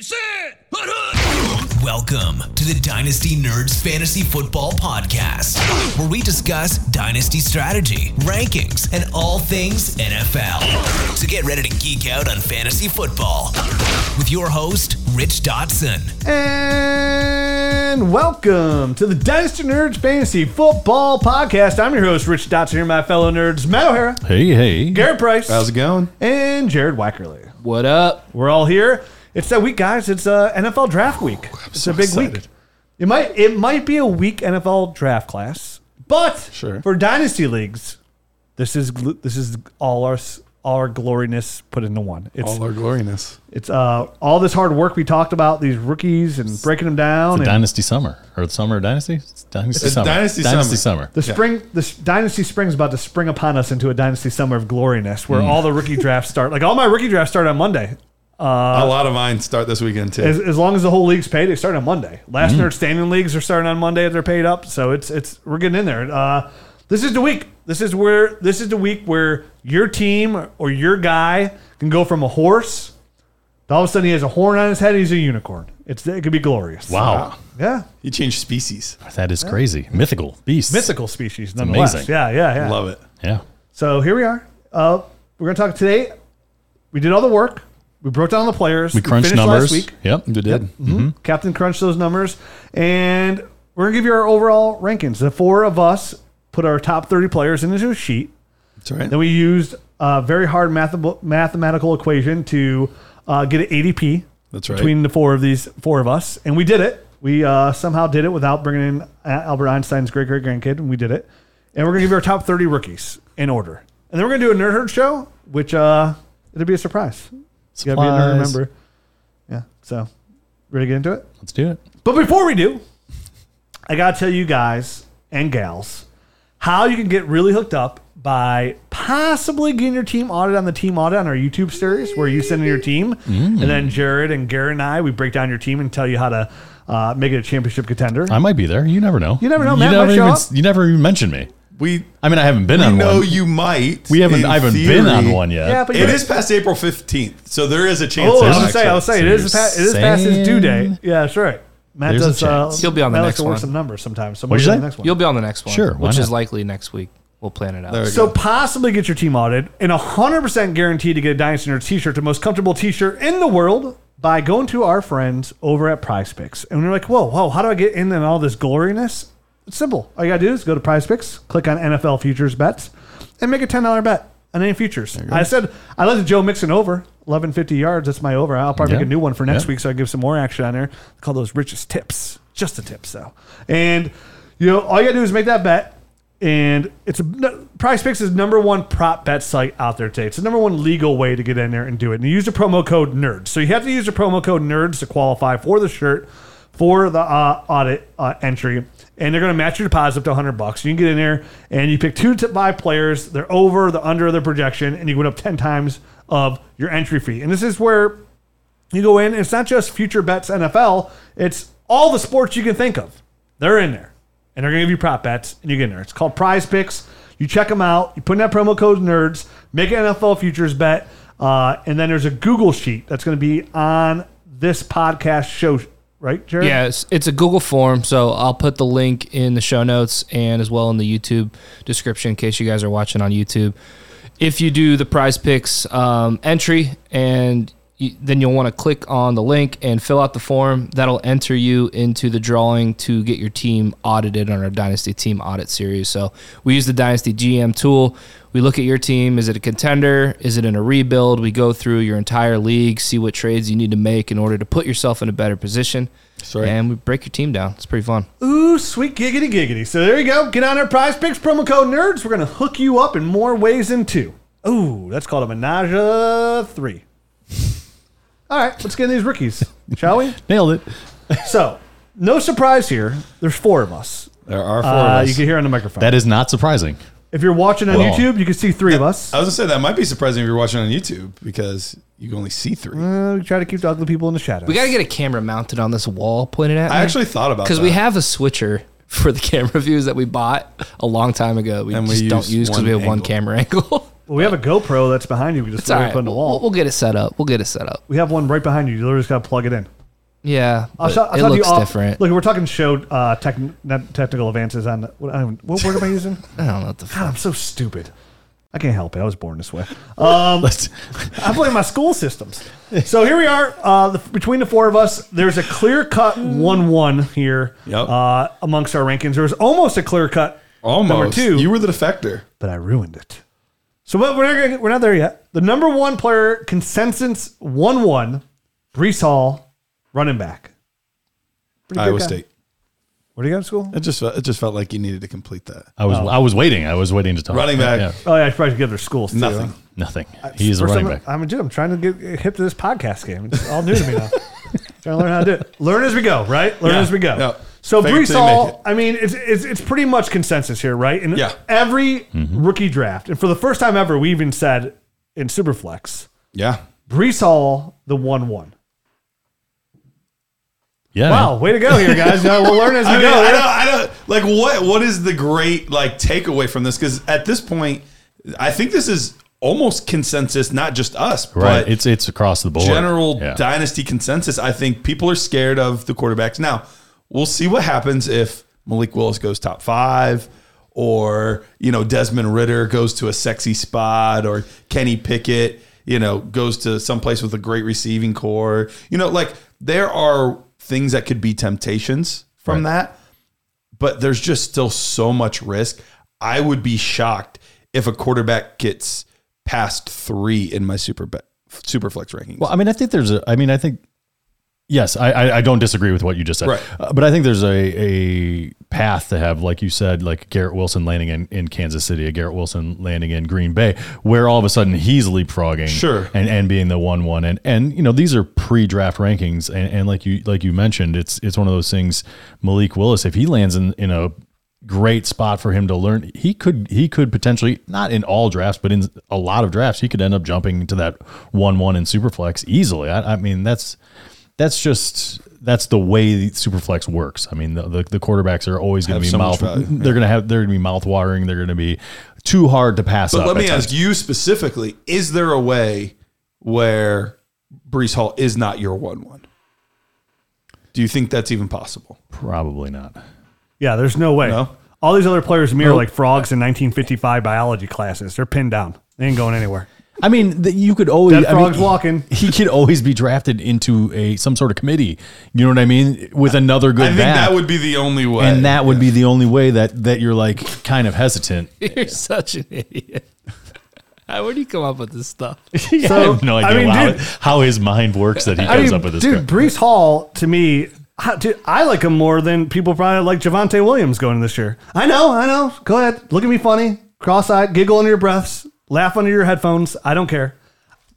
set, hut, hut. Welcome to the Dynasty Nerds Fantasy Football Podcast, where we discuss dynasty strategy, rankings, and all things NFL. So get ready to geek out on fantasy football with your host, Rich Dotson. And welcome to the Dynasty Nerds Fantasy Football Podcast. I'm your host, Rich Dotson, here, my fellow nerds, Matt O'Hara, Hey, hey. Garrett Price, How's it going? and Jared Wackerly. What up? We're all here. It's that week, guys. It's uh, NFL Draft Week. It's so a big excited. week. It might it might be a weak NFL draft class, but Sure. for dynasty leagues, this is this is all our all our gloriness put into one. It's All our gloriness. it's uh all this hard work we talked about these rookies and breaking them down. The and Dynasty Summer or the Summer of Dynasty? It's Dynasty It's Summer. Dynasty Dynasty Summer. Summer. The spring, the dynasty spring is about to spring upon us into a dynasty summer of gloriness, where all the rookie drafts start. Like all my rookie drafts start on Monday. A lot of mine start this weekend too. As, as long as the whole league's paid, they start on Monday. Last nerd standing leagues are starting on Monday if they're paid up. So it's it's we're getting in there. Uh, this is the week. This is where this is the week where your team or your guy can go from a horse. To all of a sudden, he has a horn on his head. He's a unicorn. It's it could be glorious. Wow. Yeah, you change species. That is crazy. Mythical. Beast. mythical species. Nonetheless. amazing. Yeah, yeah, yeah. Love it. Yeah. So here we are. Uh, we're going to talk today. We did all the work. We broke down the players. We crunched numbers. last week. Yep. You did. Mm-hmm. Captain crunched those numbers, and we're going to give you our overall rankings. The four of us put our top thirty players into a sheet. That's right. Then we used a very hard math- mathematical equation to uh, get an ADP. That's right. Between the four of these four of us, and we did it. We uh, somehow did it without bringing in Albert Einstein's great great grandkid, and we did it. And we're gonna give you our top thirty rookies in order, and then we're gonna do a nerd herd show, which uh, it'll be a surprise. You gotta be a nerd Surprise. member. Yeah. So, ready to get into it? Let's do it. But before we do, I gotta tell you guys and gals how you can get really hooked up by possibly getting your team audit on the team audit on our YouTube series, where you send in your team, and then Jared and Garrett and I we break down your team and tell you how to uh, make it a championship contender. I might be there. You never know. You never know. You Matt never might show even, you never even mentioned me. We I mean, I haven't been we on know one. you might. we haven't. in I haven't been on theory. one yet. yeah, but It past April fifteenth, so there is a chance. Oh, I there's was gonna say, I was saying, it is So past, it is you're past his due saying- date. Yeah, that's right. Matt There's a does. Uh, chance. He'll be on the Matt likes next to work one. some numbers sometimes. So What'd maybe you on say? the next one. You'll be on the next one. Sure, why Which is not? likely next week. We'll plan it out. There we So go. possibly get your team audited and 100% guaranteed to get a Dynasty Nerds t-shirt, the most comfortable t-shirt in the world by going to our friends over at Prize Picks. And we're like, whoa, whoa, how do I get in and all this gloriness? It's simple. All you gotta do is go to Prize Picks, click on NFL futures bets, and make a $10 bet on any futures. I said I let the Joe Mixon over 1150 yards. That's my over. I'll probably Yeah. make a new one for next Yeah. week so I give some more action on there. Call those richest tips. Just the tips though. And you know, all you gotta do is make that bet and it's a no, Prize Picks is number one prop bet site out there today. It's the number one legal way to get in there and do it. And you use the promo code NERDS. So you have to use the promo code NERDS to qualify for the shirt, for the uh, audit uh, entry, and they're going to match your deposit up to 100 bucks. You can get in there and you pick two to five players. They're over, the under their projection, and you win up 10 times of your entry fee. And this is where you go in. It's not just future bets NFL. It's all the sports you can think of. They're in there, and they're gonna give you prop bets, and you get in there. It's called Prize Picks. You check them out. You put in that promo code Nerds. Make an NFL futures bet, uh, and then there's a Google sheet that's gonna be on this podcast show. Right, Jared? It's, it's a Google form, so I'll put the link in the show notes and as well in the YouTube description in case you guys are watching on YouTube. If you do the prize picks um, entry and you, then you'll want to click on the link and fill out the form. That'll enter you into the drawing to get your team audited on our Dynasty Team Audit Series. So we use the Dynasty GM tool. We look at your team. Is it a contender? Is it in a rebuild? We go through your entire league, see what trades you need to make in order to put yourself in a better position. right. And we break your team down. It's pretty fun. Ooh, sweet giggity giggity. So there you go. Get on our prize picks promo code nerds. We're gonna hook you up in more ways than two. Ooh, that's called a menage a three. All right, let's get in these rookies, shall we? Nailed it. So, no surprise here. There's four of us. There are four Uh, of us. you can hear on the microphone. That is not surprising. if you're watching on Well- YouTube, you can see three of us. I was gonna say that might be surprising if you're watching on YouTube because you can only see three. Uh, we try to keep the ugly people in the shadows. We got to get a camera mounted on this wall pointed at I me. actually thought about because that. we have a switcher for the camera views that we bought a long time ago. We And we just don't use use because we have one angle. camera angle. Well, we have a GoPro that's behind you. We just It's all throw it right. up on the We'll, wall. we'll get it set up. We'll get it set up. we have one right behind you. You literally just got to plug it in. Yeah, I'll but show, I'll it show you looks off- different. Look, we're talking show uh, tech, not technical advances on what, I don't, what word am I using? I don't know what the God, fuck. I'm so stupid. I can't help it. I was born this way. Um, I blame my school systems. So here we are. Uh, the, between the four of us, there's a clear cut one-one here Yep. uh, amongst our rankings. There was almost a clear cut Almost. number two, You were the defector. but I ruined it. So but we're not gonna, we're not there yet. The number one player consensus one-one, Breece Hall, running back. Pretty good Iowa guy. State. Where do you go to school? It just felt, it just felt like you needed to complete that. I was oh. I was waiting. I was waiting to talk. Running back. Yeah, Oh yeah, I should probably give their schools too. Nothing. nothing. He's a First running time back. I'm a dude. I'm trying to get hip to this podcast game. It's all new to me now. trying to learn how to do it. Learn as we go, right? Learn Yeah, as we go. yeah. So Fake Breece Hall. I mean, it's, it's it's pretty much consensus here, right? In Yeah. every Mm-hmm. rookie draft, and for the first time ever, we even said in Superflex, Yeah. Breece Hall, the one one. Yeah. Wow, way to go here, guys. Yeah, we'll learn as we I, mean, go. I don't, I don't like what what is the great like takeaway from this? Because at this point, I think this is almost consensus, not just us, Right. but It's it's across the board. general Yeah. dynasty consensus. I think people are scared of the quarterbacks. Now, we'll see what happens if Malik Willis goes top five, or you know Desmond Ridder goes to a sexy spot, or Kenny Pickett, you know, goes to someplace with a great receiving core. You know, like there are things that could be temptations from that, but there's just still so much risk. I would be shocked if a quarterback gets past three in my super bet, super flex rankings. Well, I mean, I think there's a. I mean, I think. Yes, I, I, I don't disagree with what you just said, Right. Uh, but I think there's a, a path to have, like you said, like Garrett Wilson landing in, in Kansas City, a Garrett Wilson landing in Green Bay, where all of a sudden he's leapfrogging, Sure. and, and being the one one, and and you know these are pre-draft rankings, and, and like you like you mentioned, it's it's one of those things. Malik Willis, if he lands in in a great spot for him to learn. He could he could potentially not in all drafts, but in a lot of drafts, he could end up jumping to that one one in Superflex easily. I, I mean, that's that's just that's the way Superflex works. I mean, the the, the quarterbacks are always going to be so mouth. They're going to have they're going to be mouth watering. They're going to be too hard to pass But up. let me at times. ask you specifically: Is there a way where Breece Hall is not your one-one? Do you think that's even possible? Probably not. Yeah, there's no way. No? All these other players mirror me are Well- like frogs in 1955 biology classes. They're pinned down. They ain't going anywhere. I mean, the, you could always Dead I mean, walking. He could always be drafted into a some sort of committee. You know what I mean? With another good I think back. that would be the only way, and that would be the only way that that you're like kind of hesitant. You're such an idiot. How would you come up with this stuff? I have no I idea mean, how, dude- how his mind works that he I comes mean, up with this. Stuff. Dude, crap. Breece Hall to me, I, dude, I like him more than people probably like Javonte Williams going this year. I know, I know. Go ahead, look at me funny, cross-eyed, giggle under your breaths, laugh under your headphones. I don't care.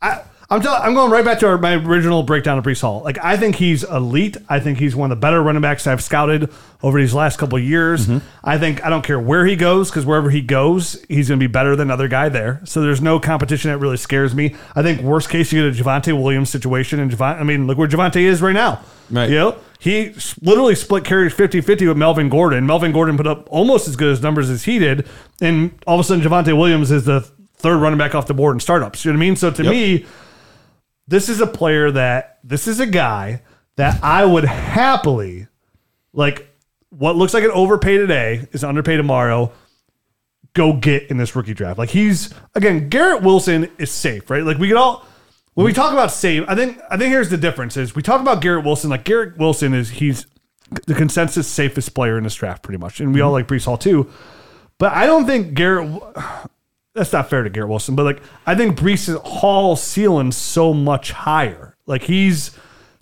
I, I'm tell, I'm going right back to our, my original breakdown of Breece Hall. Like I think he's elite. I think he's one of the better running backs I've scouted over these last couple of years. Mm-hmm. I think I don't care where he goes because wherever he goes, he's going to be better than other guy there. So there's no competition that really scares me. I think worst case you get a Javonte Williams situation, and Javonte, I mean look where Javonte is right now. Right. You know he literally split carries 50-50 with Melvin Gordon. Melvin Gordon put up almost as good as numbers as he did, and all of a sudden Javonte Williams is the third running back off the board in startups. You know what I mean? So to me this is a player that this is a guy that I would happily like what looks like an overpay today is underpay tomorrow. Go get in this rookie draft. Like he's again, Garrett Wilson is safe, right? Like we can all when we talk about safe, I think I think here's the difference is we talk about Garrett Wilson, like Garrett Wilson is he's the consensus safest player in this draft, pretty much. And we all mm-hmm. like Breece Hall too. But I don't think Garrett that's not fair to Garrett Wilson, but like I think Breece Hall ceiling so much higher. Like he's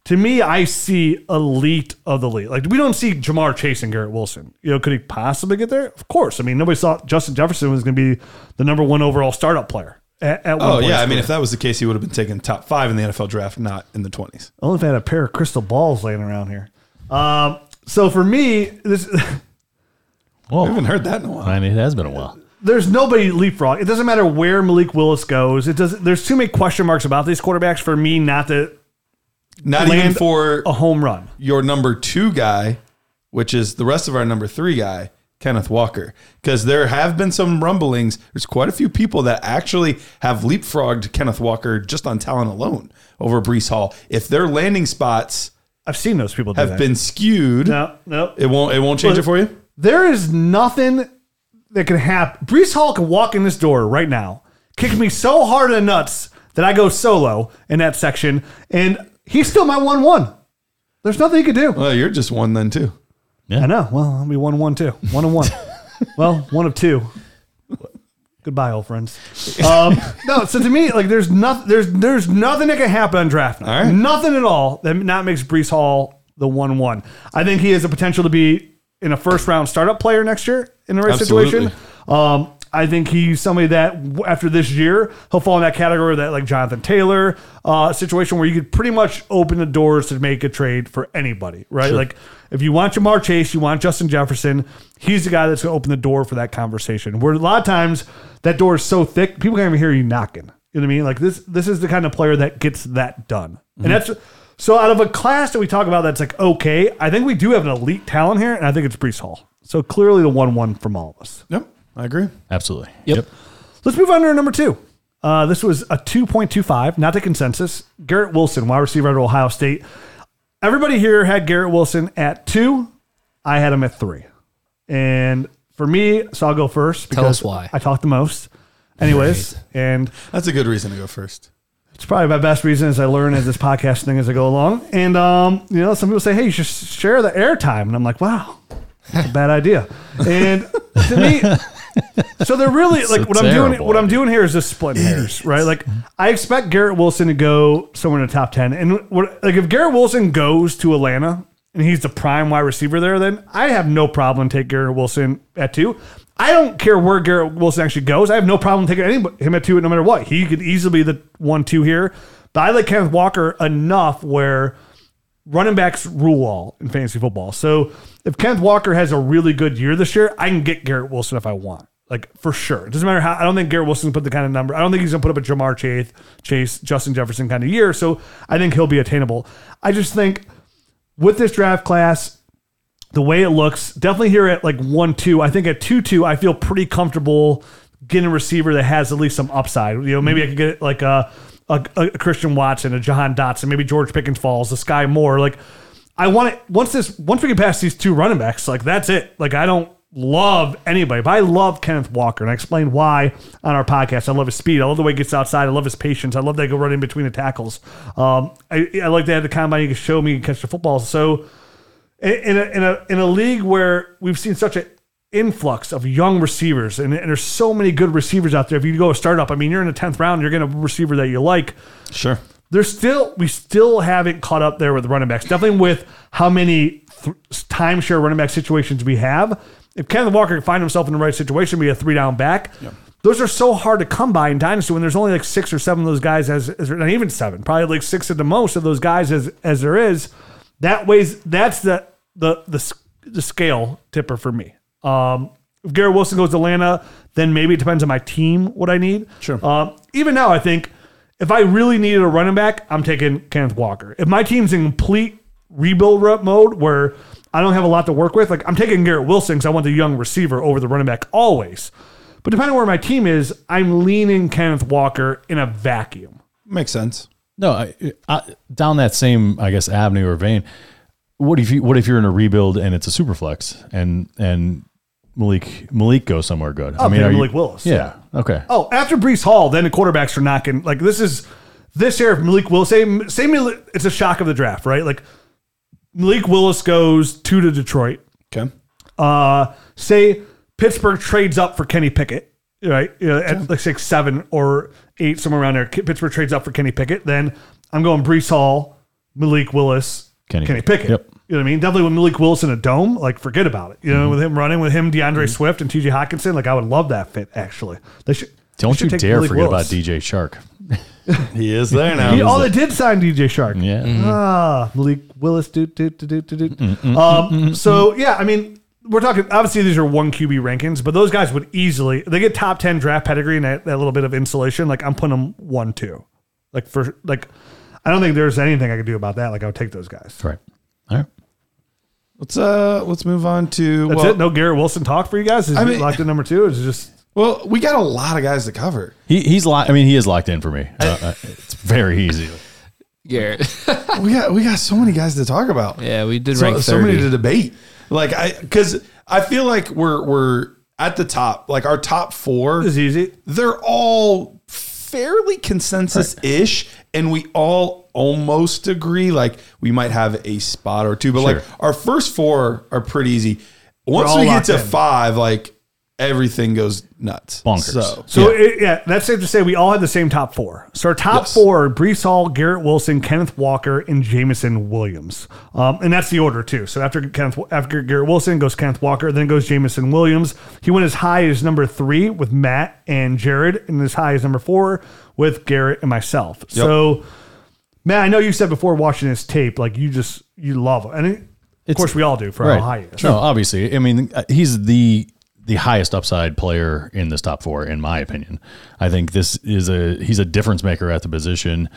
to me, I see elite of the league. Like we don't see Ja'Marr Chase and Garrett Wilson. You know, could he possibly get there? Of course. I mean, nobody thought Justin Jefferson was going to be the number one overall startup player. At, at one Oh point yeah, I mean, if that was the case, he would have been taken top five in the NFL draft, not in the twenties. Only if I had a pair of crystal balls laying around here. Um, so for me, this Whoa. I haven't heard that in a while. I mean, it has been a while. There's nobody leapfrog. It doesn't matter where Malik Willis goes. It does. There's too many question marks about these quarterbacks for me not to Not even for a home run. your number two guy, which is the rest of our number three guy, Kenneth Walker because there have been some rumblings. There's quite a few people that actually have leapfrogged Kenneth Walker just on talent alone over Breece Hall. If their landing spots I've seen those people do have that. been skewed, no, no. it won't it won't change it for you. There is nothing that can happen. Breece Hall can walk in this door right now, kick me so hard in the nuts that I go solo in that section, and he's still my one one. There's nothing he could do. Well, you're just one then too. Yeah. I know. Well, I'll be one one too. One and one. well, one of two. Goodbye, old friends. Um, no, so to me, like there's nothing there's there's nothing that can happen on draft night. All right. Nothing at all that not makes Breece Hall the one one. I think he has the potential to be in a first round startup player next year in the right Absolutely. situation. Um, I think he's somebody that after this year he'll fall in that category of that like Jonathan Taylor uh, situation where you could pretty much open the doors to make a trade for anybody, right? Like if you want Ja'Marr Chase, you want Justin Jefferson, he's the guy that's going to open the door for that conversation. Where a lot of times that door is so thick, people can't even hear you knocking. You know what I mean? Like this, this is the kind of player that gets that done, and that's. So out of a class that we talk about that's like okay, I think we do have an elite talent here, and I think it's Breece Hall. So clearly the one one from all of us. Yep, I agree. Absolutely. Yep. Let's move on to number two. Uh, this was a 2.25, not the consensus. Garrett Wilson, wide receiver at Ohio State. Everybody here had Garrett Wilson at two. I had him at three. And for me, so I'll go first because Tell us why. I talked the most. Anyways, and That's a good reason to go first. It's probably my best reason as I learn as this podcast thing as I go along. And um, you know, some people say, "Hey, you should share the airtime," and I'm like, "Wow, that's a bad idea." And to me, so they're really like what I'm doing. What I'm doing here is just split hairs, right? Like I expect Garrett Wilson to go somewhere in the top ten, and what, like if Garrett Wilson goes to Atlanta and he's the prime wide receiver there, then I have no problem taking Garrett Wilson at two. I don't care where Garrett Wilson actually goes. I have no problem taking him at two no matter what. He could easily be the one two here. But I like Kenneth Walker enough where running backs rule all in fantasy football. So if Kenneth Walker has a really good year this year, I can get Garrett Wilson if I want. Like for sure. It doesn't matter how I don't think Garrett Wilson put the kind of number. I don't think he's gonna put up a Ja'Marr Chase, Chase, Justin Jefferson kind of year. So I think he'll be attainable. I just think with this draft class, the way it looks, definitely here at like one two. I think at two two, I feel pretty comfortable getting a receiver that has at least some upside. You know, maybe I could get like a a, a Christian Watson, a Jahan Dotson, maybe George Pickens falls, a Skyy Moore. Like I want it once this once we get past these two running backs, like that's it. Like I don't love anybody, but I love Kenneth Walker, and I explained why on our podcast. I love his speed. I love the way he gets outside. I love his patience. I love that he can run in between the tackles. Um, I, I like that at the combine. He can show me can catch the football. So in a, in a in a league where we've seen such an influx of young receivers and, and there's so many good receivers out there. If you go a startup, I mean, you're in the tenth round, you're getting a receiver that you like. Sure. There's still we still haven't caught up there with running backs. Definitely with how many th- timeshare running back situations we have. If Kenneth Walker can find himself in the right situation, be a three down back. Those are so hard to come by in dynasty when there's only like six or seven of those guys as, as not even seven, probably like six at the most of those guys as as there is. That weighs that's the the the, the scale tipper for me. Um, if Garrett Wilson goes to Atlanta, then maybe it depends on my team what I need. Sure. Um, even now, I think if I really needed a running back, I'm taking Kenneth Walker. If my team's in complete rebuild mode where I don't have a lot to work with, like I'm taking Garrett Wilson because I want the young receiver over the running back always. But depending on where my team is, I'm leaning Kenneth Walker in a vacuum. Makes sense. No, I, I, down that same, I guess, avenue or vein. What if you? What if you're in a rebuild and it's a super flex and and Malik Malik goes somewhere good? I mean, pick are you- Malik Willis. Yeah. Okay. Oh, after Breece Hall, then the quarterbacks are knocking. Like this is this year. If Malik Willis, say, say Malik, it's a shock of the draft, right? Like Malik Willis goes two to Detroit. Okay. Uh, say Pittsburgh trades up for Kenny Pickett, right? You know, at like six, seven, or eight, somewhere around there. Pittsburgh trades up for Kenny Pickett. Then I'm going Breece Hall, Malik Willis, Kenny Kenny, Pickett. Pickett. Yep. You know what I mean? Definitely with Malik Willis in a dome, like forget about it. You know, mm-hmm. with him running, with him, D'Andre mm-hmm. Swift and TJ Hockenson, like I would love that fit. Actually, they should. Don't should you dare Malik forget Willis. about DJ Chark. He is there now. He, oh, they did sign DJ Chark. Yeah. Mm-hmm. Ah, Malik Willis. Do, do, do, do, do, do. Um, so, yeah, I mean, we're talking, obviously, these are one QB rankings, but those guys would easily, they get top 10 draft pedigree and that, that little bit of insulation. Like, I'm putting them one, two. Like, for, like, I don't think there's anything I could do about that. Like, I would take those guys. Right. All right. Let's uh let's move on to That's well, it. No Garrett Wilson talk for you guys. Is I he mean- locked in number two? Is it just well, we got a lot of guys to cover. He, he's locked. I mean, he is locked in for me. Uh, uh, it's very easy. Garrett. we got we got so many guys to talk about. yeah, we did so, rank 30. so many to debate. Like I because I feel like we're we're at the top. Like our top four is easy? they're all fairly consensus ish, and we all almost agree. Like we might have a spot or two, but like our first four are pretty easy. Once we get to in. five, like everything goes nuts. Bonkers. So So yeah. It, yeah, that's safe to say we all had the same top four. So our top Yes. four: Breece Hall, Garrett Wilson, Kenneth Walker, and Jameson Williams. Um, and that's the order too. So after Kenneth, after Garrett Wilson goes Kenneth Walker, then goes Jameson Williams. He went as high as number three with Matt and Jared, and as high as number four with Garrett and myself. So. man, I know you said before watching this tape, like you just you love him, and it, of course we all do for how high he is. No, obviously. I mean, uh, he's the the highest upside player in this top four, in my opinion. I think this is a he's a difference maker at the position.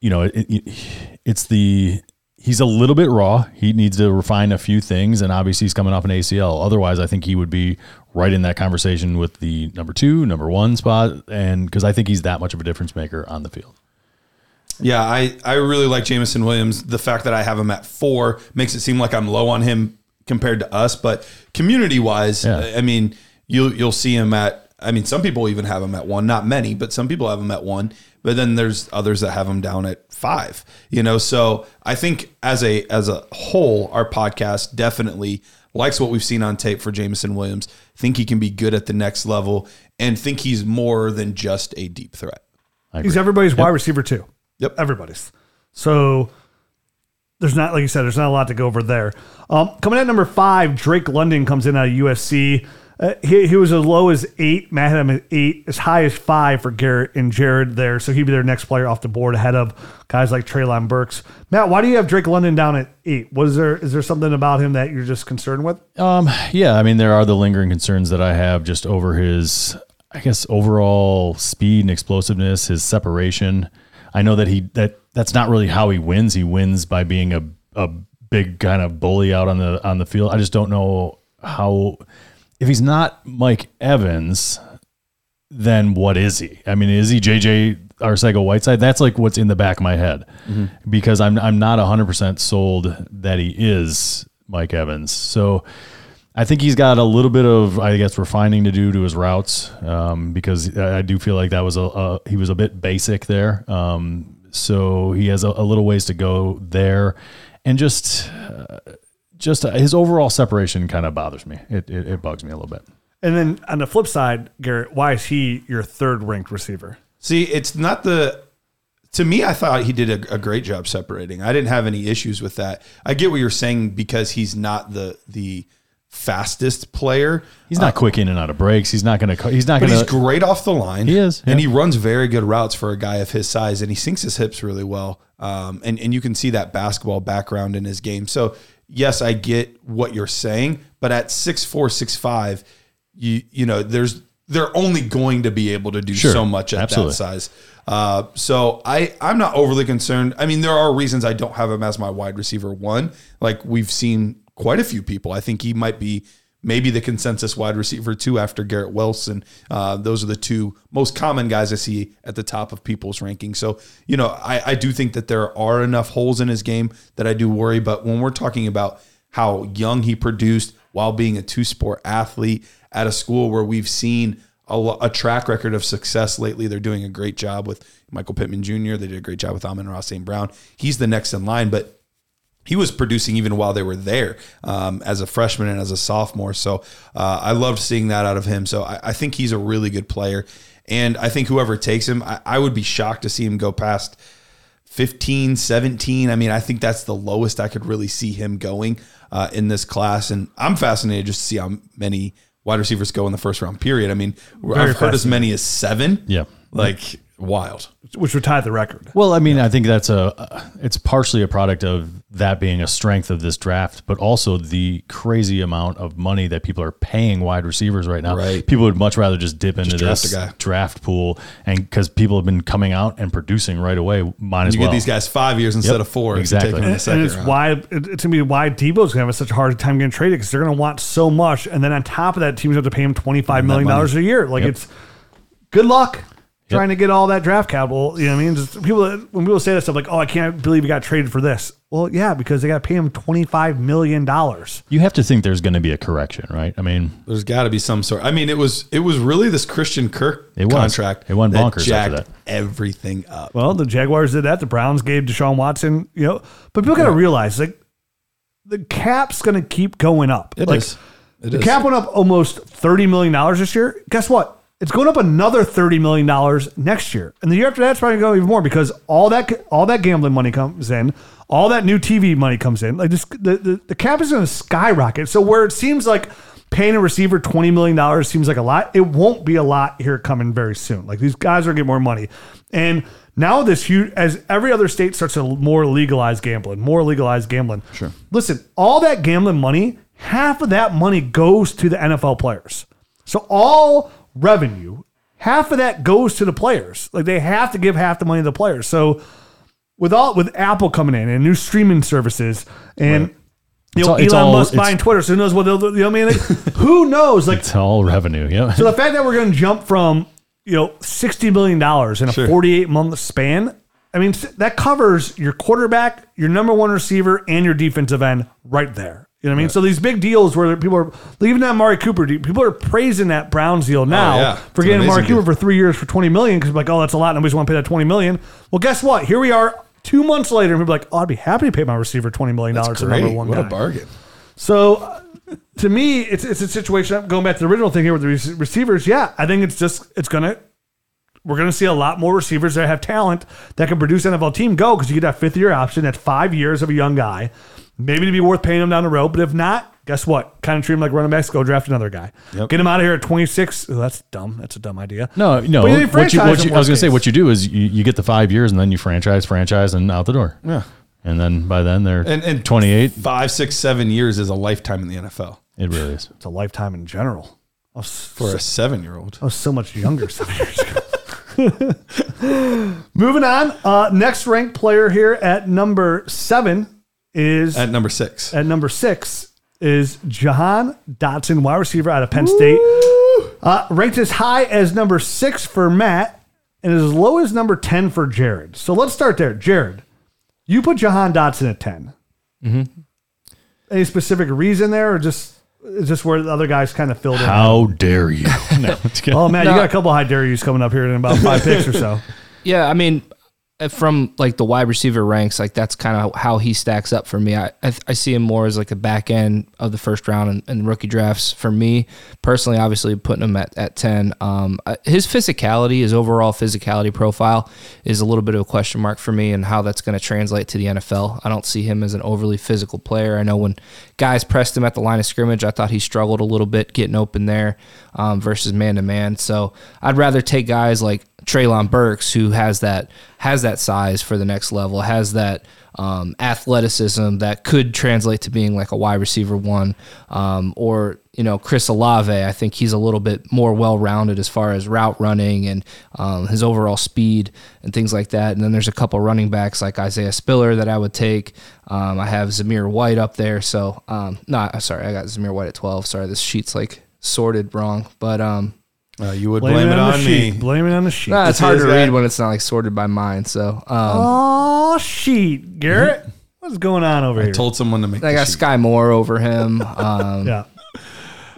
You know, it, it, it's the he's a little bit raw. He needs to refine a few things, and obviously he's coming off an ACL. Otherwise, I think he would be right in that conversation with the number two, number one spot, and because I think he's that much of a difference maker on the field. Yeah, I, I really like Jameson Williams. The fact that I have him at four makes it seem like I'm low on him compared to us, but community wise, Yeah. I mean, you'll you'll see him at. I mean, some people even have him at one. Not many, but some people have him at one. But then there's others that have him down at five. You know, so I think as a as a whole, our podcast definitely likes what we've seen on tape for Jameson Williams. Think he can be good at the next level, and think he's more than just a deep threat. He's agree. everybody's wide receiver too. Yep. everybody's. So there's not, like you said, there's not a lot to go over there. Um, coming at number five, Drake London comes in out of USC. Uh, he, he was as low as eight. Matt had him at eight, as high as five for Garrett and Jared there. So he'd be their next player off the board ahead of guys like Treylon Burks. Matt, why do you have Drake London down at eight? Was there is there something about him that you're just concerned with? Um, yeah, I mean, there are the lingering concerns that I have just over his, I guess, overall speed and explosiveness, his separation. I know that he that that's not really how he wins. He wins by being a a big kind of bully out on the on the field. I just don't know how if he's not Mike Evans, then what is he? I mean, is he JJ Arcega Whiteside? That's like what's in the back of my head mm-hmm. because I'm I'm not 100% sold that he is Mike Evans. So I think he's got a little bit of I guess refining to do to his routes um, because I I do feel like that was a, a he was a bit basic there. Um, so he has a, a little ways to go there, and just uh, just uh, his overall separation kind of bothers me. It, it it bugs me a little bit. And then on the flip side, Garrett, why is he your third ranked receiver? See, it's not the. To me, I thought he did a, a great job separating. I didn't have any issues with that. I get what you're saying because he's not the the fastest player. He's not quick in and out of breaks. He's not going to. He's not But going he's great off the line. He is, and yeah. he runs very good routes for a guy of his size, and he sinks his hips really well. Um, and and you can see that basketball background in his game. So yes, I get what you're saying, but at six four, six five, you you know, there's they're only going to be able to do Sure. so much at Absolutely. that size. Uh, so I I'm not overly concerned. I mean, there are reasons I don't have him as my wide receiver one. Like we've seen quite a few people. I think he might be maybe the consensus wide receiver too after Garrett Wilson. Uh, those are the two most common guys I see at the top of people's rankings. So, you know, I, I do think that there are enough holes in his game that I do worry. But when we're talking about how young he produced while being a two sport athlete at a school where we've seen a, a track record of success lately, they're doing a great job with Michael Pittman Jr., they did a great job with Amon-Ra St. Brown. He's the next in line, but he was producing even while they were there um, as a freshman and as a sophomore. So uh, I loved seeing that out of him. So I, I think he's a really good player. And I think whoever takes him, I, I would be shocked to see him go past 15, 17. I mean, I think that's the lowest I could really see him going uh, in this class. And I'm fascinated just to see how many wide receivers go in the first round period. I mean, I've heard as many as seven. Yeah. Like, wild. which would tie the record. Well, I mean, I think that's a uh, it's partially a product of that being a strength of this draft, but also the crazy amount of money that people are paying wide receivers right now. Right. People would much rather just dip into draft this guy. draft pool, and because people have been coming out and producing right away, might as You well. get these guys five years instead of four. exactly. take the And, and it's round. why it's gonna be why Deebo's gonna have such a hard time getting traded because they're gonna want so much, and then on top of that, teams have to pay him twenty five million dollars a year. Like Yep. it's good luck trying to get all that draft capital. You know what I mean? Just people when people say that stuff like, "Oh, I can't believe he got traded for this." Well, yeah, because they got to pay him twenty five million dollars. you have to think there's going to be a correction, right? I mean, There's got to be some sort. I mean, it was it was really this Christian Kirk It was. contract. It went that bonkers after that. Everything up. Well, the Jaguars did that. The Browns gave Deshaun Watson. You know, but people got to realize like the cap's gonna keep going up. It like, is. It the is. cap went up almost thirty million dollars this year. Guess what? It's going up another thirty million dollars next year, and the year after that, it's probably going to go even more because all that all that gambling money comes in, all that new TV money comes in. Like this, the the, the cap is going to skyrocket. So where it seems like paying a receiver twenty million dollars seems like a lot, it won't be a lot here coming very soon. Like these guys are going to get more money, and now this huge as every other state starts to more legalize gambling, more legalized gambling. Sure. Listen, all that gambling money, half of that money goes to the NFL players. So all revenue, half of that goes to the players. Like they have to give half the money to the players. So with all with Apple coming in and new streaming services and you know all- Elon Musk buying Twitter, so who knows what they'll do? You know what I mean? Like, who knows? Like it's all revenue. Yeah. so the fact that we're going to jump from you know sixty million dollars in a forty-eight month span, I mean that covers your quarterback, your number one receiver, and your defensive end right there. You know what I mean? So these big deals where people are leaving that Amari Cooper, deal, people are praising that Browns deal now yeah. for getting amazing Cooper for three years for twenty million because like, oh, that's a lot. Nobody's want to pay that twenty million. Well, guess what? Here we are. Two months later, and people are like, "Oh, I'd be happy to pay my receiver twenty million dollars to Great. number one What guy." a bargain. So uh, to me, it's it's a situation. I'm Going back to the original thing here with the receivers, yeah, I think it's just it's gonna we're gonna see a lot more receivers that have talent that can produce NFL team go because you get that fifth year option. That's five years of a young guy, maybe to be worth paying him down the road. But if not, guess what? Kind of treat him like running backs. Go draft another guy. Yep. Get him out of here at twenty six. that's dumb. That's a dumb idea. No, no. But you What you, what you, I was going to say, what you do is you, you get the five years and then you franchise, franchise, and out the door. Yeah. And then by then they're And, and 28. five, six, seven years is a lifetime in the NFL It really is. It's a lifetime in general. I was, for a seven year old. I was so much younger seven years ago. Moving on, uh, next ranked player here at number seven is At number six. at number six is Jahan Dotson, wide receiver out of Penn State. Uh, ranked as high as number six for Matt and as low as number 10 for Jared. So let's start there. Jared, you put Jahan Dotson at 10. Mm-hmm. Any specific reason there or just is this where the other guys kind of filled in? How dare you? no. Oh man, No. you got a couple high dare yous coming up here in about five picks or so. Yeah, I mean, from like the wide receiver ranks, like that's kind of how he stacks up for me. I, I I see him more as like a back end of the first round and, and rookie drafts. For me personally, obviously putting him at, at ten. Um, uh, his physicality, his overall physicality profile, is a little bit of a question mark for me, and how that's going to translate to the NFL. I don't see him as an overly physical player. I know when guys pressed him at the line of scrimmage, I thought he struggled a little bit getting open there um, versus man to man. So I'd rather take guys like Treylon Burks, who has that has that size for the next level, has that um, athleticism that could translate to being like a wide receiver one, um, or you know Chris Olave. I think he's a little bit more well rounded as far as route running and um, his overall speed and things like that. And then there's a couple running backs like Isaiah Spiller that I would take. Um, I have Zamir White up there, so um, no, sorry, I got Zamir White at twelve. Sorry, this sheet's like sorted wrong, but um, Uh, you would Blame, blame, it on, on me. sheet. Blame it on the sheet. Nah, it's hard to that- read when it's not like sorted by mine. So, um, Oh sheet, Garrett. What's going on over here? I told someone to make. I the got sheet. Skyy Moore over him. Um, yeah.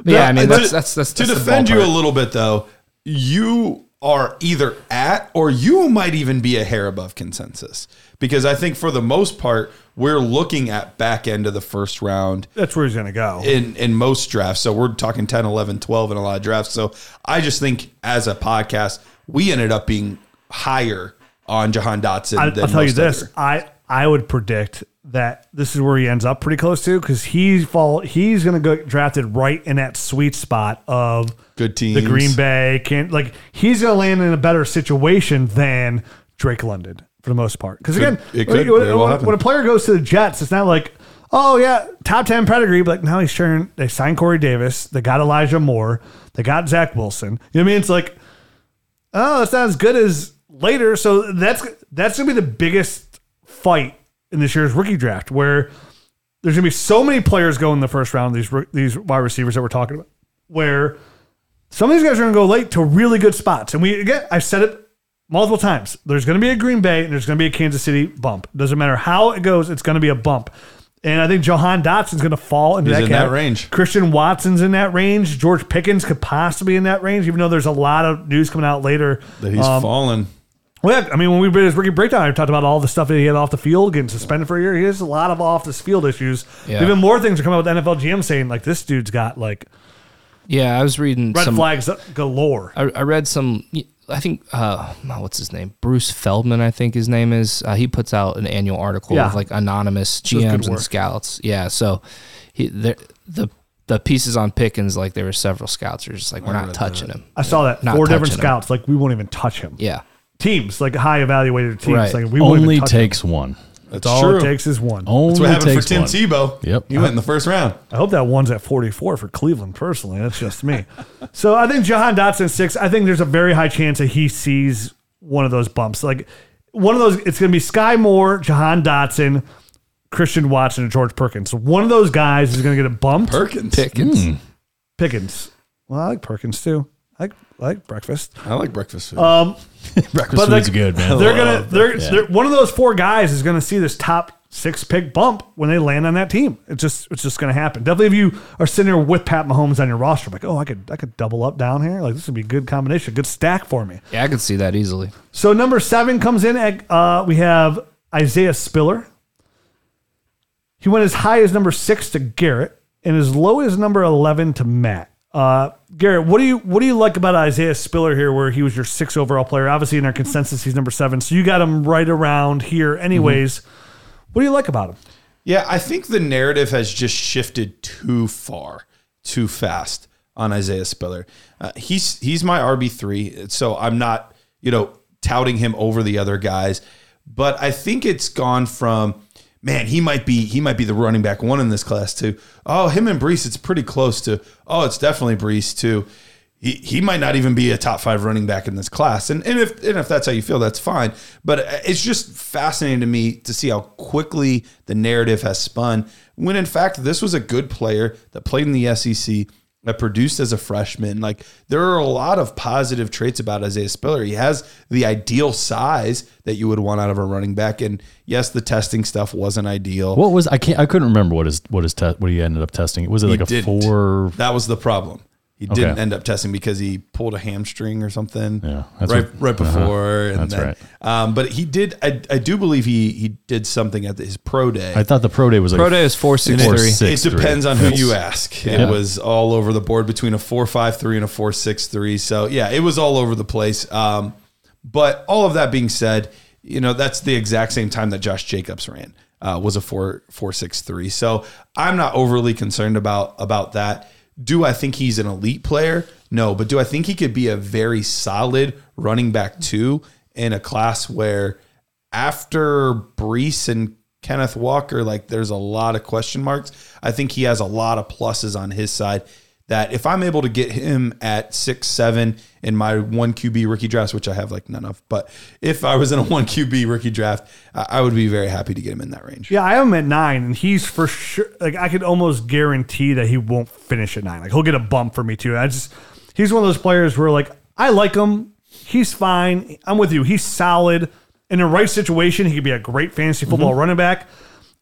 yeah. I mean To- that's that's that's, to that's the defend you a little bit though. You are either at or you might even be a hair above consensus because I think for the most part we're looking at back end of the first round That's where he's gonna go. in in most drafts. So we're talking 10, 11, 12 in a lot of drafts. So I just think as a podcast, we ended up being higher on Jahan Dotson I, than I'll tell you this: other- I I would predict that this is where he ends up pretty close to because he's fall he's going to go drafted right in that sweet spot of Good team, the Green Bay can like he's going to land in a better situation than Drake London for the most part. Because again, it could when, well when- when a player goes to the Jets, it's not like oh yeah top ten pedigree, but like now he's sharing. They signed Corey Davis, they got Elijah Moore, they got Zach Wilson. You know what I mean? It's like oh, it's not as good as later. So that's that's gonna be the biggest fight in this year's rookie draft, where there's gonna be so many players go in the first round. These these wide receivers that we're talking about, where some of these guys are gonna go late to really good spots. And we again, I've said it multiple times. There's gonna be a Green Bay and there's gonna be a Kansas City bump. Doesn't matter how it goes, it's gonna be a bump. And I think Jahan Dotson's going to fall into He's that, in that range. Christian Watson's in that range. George Pickens could possibly be in that range, even though there's a lot of news coming out later. That he's Um, fallen. well, yeah, I mean, when we did his rookie breakdown, I talked about all the stuff that he had off the field, getting suspended for a year. He has a lot of off the field issues. Yeah. Even more things are coming out with NFL GM saying like this dude's got like Yeah, I was reading red some. flags galore. I, I read some. I think uh, what's his name? Bruce Feldman, I think his name is. Uh, he puts out an annual article Yeah. with like anonymous GMs and scouts. Yeah, so he the the the pieces on Pickens, like there were several scouts who are just like we're not touching him. I saw that Not four different touching him. scouts like we won't even touch him. Yeah, Teams like high evaluated teams Right. like we won't Only even touch takes one. That's Him. All true. it takes is one. Only That's what happened for Tim one. Tebow. Yep. He went in the first round. I hope that one's at 44 for Cleveland personally. That's just me. so I think Jahan Dotson six. I think there's a very high chance that he sees one of those bumps. Like one of those, it's going to be Skyy Moore, Jahan Dotson, Christian Watson, and George Perkins. So one of those guys is going to get a bump. Perkins. Pickens. Hmm. Pickens. Well, I like Perkins too. I like, I like breakfast. I like breakfast food. Breakfast But, food's like, good, man. They're gonna. They're, Yeah. they're one of those four guys is gonna see this top six pick bump when they land on that team. It's just it's just gonna happen. Definitely, if you are sitting there with Pat Mahomes on your roster, like, oh, I could I could double up down here. Like this would be a good combination, good stack for me. Yeah, I could see that easily. So number seven comes in at uh, we have Isaiah Spiller. He went as high as number six to Garrett and as low as number eleven to Matt. Uh, Garrett, what do you what do you like about Isaiah Spiller here, where he was your six overall player? Obviously, in our consensus, he's number seven, so you got him right around here. Anyways, what do you like about him? Yeah, I think the narrative has just shifted too far, too fast on Isaiah Spiller. Uh, he's he's my RB three, so I'm not you know touting him over the other guys, but I think it's gone from man he might be he might be the running back one in this class too. Oh, him and Breece, it's pretty close to. Oh, it's definitely Breece too. He, he might not even be a top five running back in this class. And, and if and if that's how you feel, that's fine. But it's just fascinating to me to see how quickly the narrative has spun. When in fact, this was a good player that played in the SEC, that produced as a freshman. Like there are a lot of positive traits about Isaiah Spiller. He has the ideal size that you would want out of a running back. And yes, the testing stuff wasn't ideal. What was I can't I couldn't remember what his what his te- what he ended up testing. Was it He like a didn't. four? That was the problem. He didn't end up testing because he pulled a hamstring or something. Yeah, that's right, what- right before. uh-huh. And That's then, right. Um, but he did. I, I do believe he he did something at his pro day. I thought the pro day was like Pro day is four six Four, three. six. it depends on who That's- you ask. It was all over the board between a four five three and a four six three. So yeah, it was all over the place. Um, but all of that being said, you know that's the exact same time that Josh Jacobs ran uh, was a four four six three. So I'm not overly concerned about about that. Do I think he's an elite player? No, but do I think he could be a very solid running back too in a class where after Breece and Kenneth Walker, like there's a lot of question marks. I think he has a lot of pluses on his side. That if I'm able to get him at six, seven in my one QB rookie draft, which I have like none of, but if I was in a one QB rookie draft, I I would be very happy to get him in that range. Yeah, I have him at nine, and he's for sure. Like I could almost guarantee that he won't finish at nine. Like he'll get a bump for me too. I just he's one of those players where like I like him. He's fine. I'm with you. He's solid in the right situation. He could be a great fantasy football mm-hmm. running back.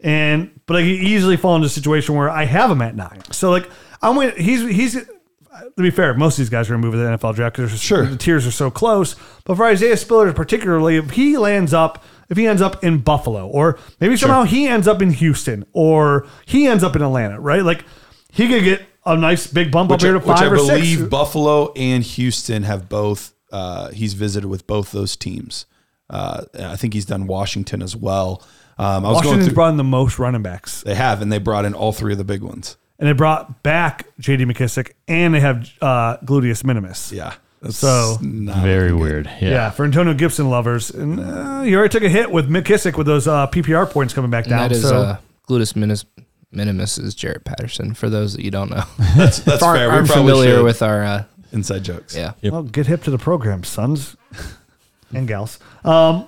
And but I could easily fall into a situation where I have him at nine. So like I'm with he's he's to be fair, most of these guys are going to move to the NFL draft because Sure. the tiers are so close. But for Isaiah Spiller, particularly, if he lands up, if he ends up in Buffalo, or maybe somehow he ends up in Houston, or he ends up in Atlanta, right? Like he could get a nice big bump Which, up I- here to which five I or believe six. Buffalo and Houston have both. Uh, he's visited with both those teams. Uh, I think he's done Washington as well. Um, I was going Washington's through. brought in the most running backs, they have, and they brought in all three of the big ones. And they brought back J.D. McKissic, and they have uh, gluteus minimus. Yeah. That's So- not Very good. weird. Yeah. Yeah, for Antonio Gibson lovers, and uh, you already took a hit with McKissic with those uh, PPR points coming back down. that is so uh, gluteus minimus, minimus is Jaret Patterson. For those that you don't know, That's, that's aren't, fair. We aren't probably familiar should. with our uh, inside jokes. yeah. well, get hip to the program, sons and gals. Um,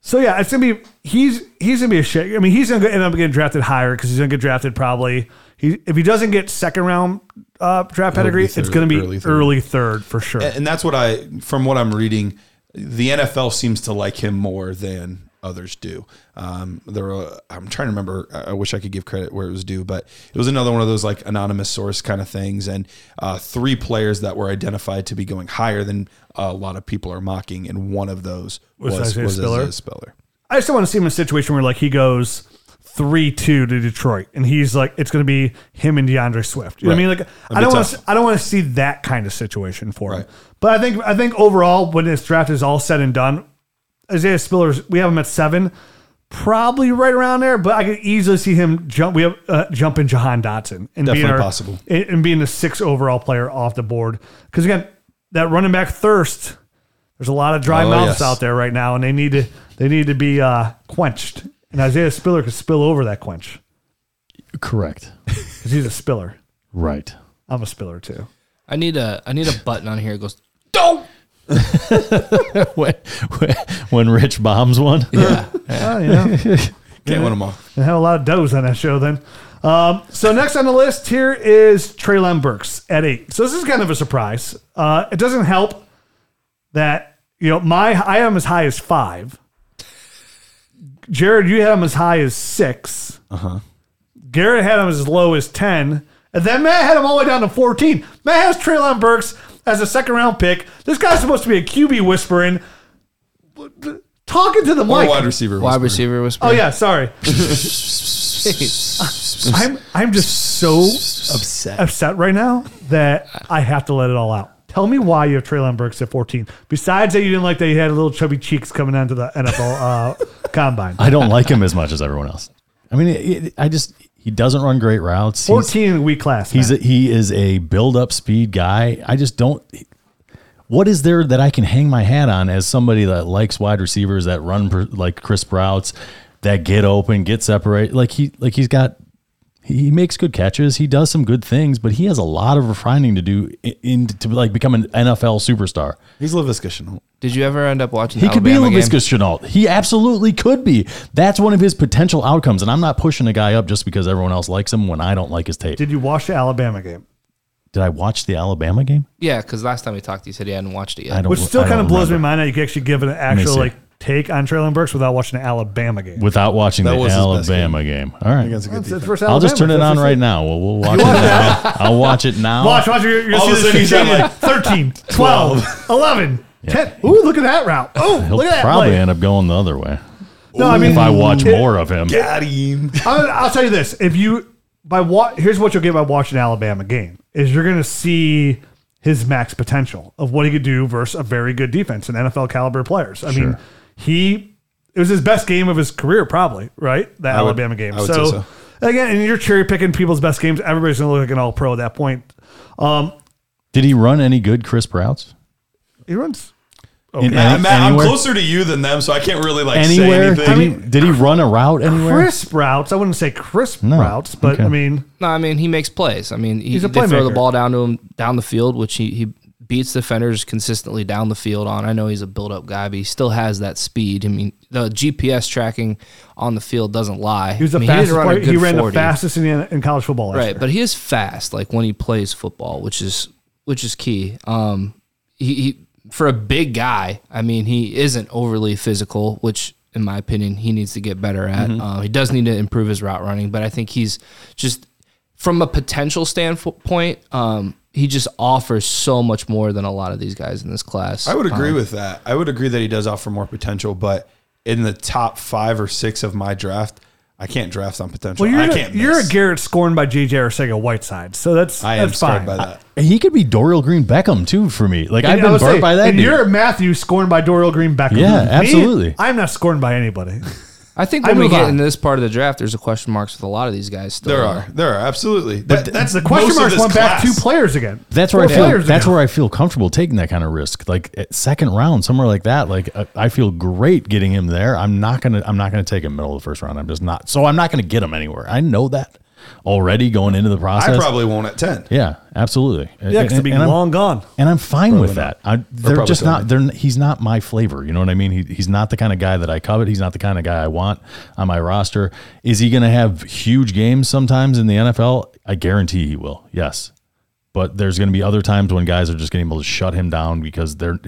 so yeah, it's gonna be he's he's gonna be a shit. I mean, he's gonna end up getting drafted higher because he's gonna get drafted probably. He if he doesn't get second round uh, draft He'll be pedigree, it's gonna be early early third. third, for sure. And and that's what I, from what I'm reading, the NFL seems to like him more than others do. Um, there, were, I'm trying to remember. I I wish I could give credit where it was due, but it was another one of those like anonymous source kind of things. And uh, three players that were identified to be going higher than a lot of people are mocking, and one of those Was was was Spiller? Isaiah Spiller. I just don't want to see him in a situation where like he goes three two to Detroit, and he's like it's going to be him and D'Andre Swift. You know what I mean? Like I don't want to I don't want to see that kind of situation for him. But I think I think overall, when this draft is all said and done, Isaiah Spiller's we have him at seven, probably right around there. But I could easily see him jump. We have uh, jump in Jahan Dotson and being our- possible. and and being the sixth overall player off the board. Because again, that running back thirst. There's a lot of dry Oh, mouths yes. out there right now, and they need to they need to be uh, quenched. And Isaiah Spiller could spill over that quench Correct. because he's a spiller. Right. I'm a spiller too. I need a I need a button on here. It goes don't. when, when Rich bombs one. yeah. Oh, you know, Can't win them all. and have a lot of does on that show then. Um, so next on the list here is Treylon Burks at eight. So this is kind of a surprise. Uh, it doesn't help that you know my I am as high as five. Jared, you had him as high as six. Uh huh. Garrett had him as low as ten, and then Matt had him all the way down to fourteen. Matt has Treylon Burks as a second round pick. This guy's supposed to be a QB whispering, talking to the Or mic. wide receiver. Wide receiver was. Oh yeah, sorry. I'm I'm just so Upset. upset right now that I have to let it all out. Tell me why you have Treylon Burks at 14. Besides that, you didn't like that he had little chubby cheeks coming onto the NFL uh, combine. I don't like him as much as everyone else. I mean, it, it- I just he doesn't run great routes. He's- 14 in a weak class. He's a, he is a build up speed guy. I just don't. What is there that I can hang my hat on as somebody that likes wide receivers that run per, like crisp routes, that get open, get separate? Like he like he's got. He makes good catches. He does some good things, but he has a lot of refining to do in, in to like become an NFL superstar. He's Laviska Shenault. Did you ever end up watching? He the could be a Alabama game? Laviska Shenault. He absolutely could be. That's one of his potential outcomes. And I'm not pushing a guy up just because everyone else likes him when I don't like his tape. Did you watch the Alabama game? Did I watch the Alabama game? Yeah, because last time we talked, you said you hadn't watched it I yet. don't. Which still I kind of don't blows remember. my mind that you can actually give an actual like take on Treylon Burks without watching the Alabama game. without watching That the was his best Alabama game. All right. Against a good That's the defense. first I'll just Alabama, turn it on what right now. We'll, we'll watch it now. I'll watch it now. Watch, watch, you're, you're All of a sudden he's seeing at, like, 13, 12, 11, 10. Ooh, look at that route. Oh, He'll look at that probably play. end up going the other way No, I mean, if I watch it- more of him. Got him. I'll, I'll tell you this: if you by what here's what you'll get by watching Alabama game is you're going to see his max potential of what he could do versus a very good defense and NFL caliber players. I mean, he it was his best game of his career, probably right the would- Alabama game. I would so, say so. again, and you're cherry picking people's best games. Everybody's going to look like an All Pro at that point. Um, Did he run any good crisp routes? he runs. In Matt, any- Matt, I'm closer to you than them, so I can't really like Anywhere? say Did anything. he, did he run a route anywhere? Crisp routes. I wouldn't say crisp No. routes, but Okay. I mean, No, I mean he makes plays. I mean he, He's a playmaker. they throw the ball down to him down the field, which he, he beats defenders consistently down the field on. I know he's a build up guy, but he still has that speed. I mean the GPS tracking on the field doesn't lie. he was the I mean, fastest. didn't run a player. He ran 40. the fastest in, the, in college football. Right year. but he is fast like when he plays football which is which is key um he, he for a big guy i mean he isn't overly physical which in my opinion he needs to get better at uh, he does need to improve his route running but i think he's just from a potential standpoint um he just offers so much more than a lot of these guys in this class I would agree Um, with that. I would agree that he does offer more potential, but in the top five or six of my draft, I can't draft on potential. Well, you're, I a- can't. you're a. Garrett scorned by JJ Arcega Whiteside, so that's I am that's scarred fine. by that. He could be Dorial Green Beckham too for me. Like I've And I been would burnt say, by that. And dude. you're a Matthew scorned by Dorial Green Beckham. Yeah, Me, absolutely. I'm not scorned by anybody. I think I when we get on. into this part of the draft, there's a question marks with a lot of these guys. Still There are, there are absolutely. That, that's the question marks this went back two players again. That's where I feel. That's again. where I feel comfortable taking that kind of risk. Like at second round, somewhere like that. Like uh, I feel great getting him there. I'm not gonna. I'm not gonna take him middle of the first round. I'm just not. So I'm not gonna get him anywhere. I know that already going into the process. I probably won't at ten. Yeah, absolutely. Yeah, because and, be and I'm- long gone. and I'm fine with that. I, they're just not. They're he's not my flavor. You know what I mean? He, he's not the kind of guy that I covet. He's not the kind of guy I want on my roster. Is he going to have huge games sometimes in the NFL? I guarantee he will. Yes, but there's going to be other times when guys are just getting able to shut him down because they're.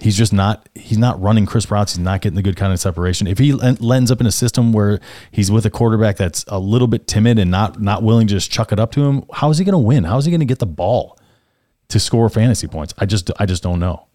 He's just not. He's not running crisp routes. He's not getting the good kind of separation. If he lends up in a system where he's with a quarterback that's a little bit timid and not not willing to just chuck it up to him, how is he going to win? How is he going to get the ball? to score fantasy points. I just I just don't know.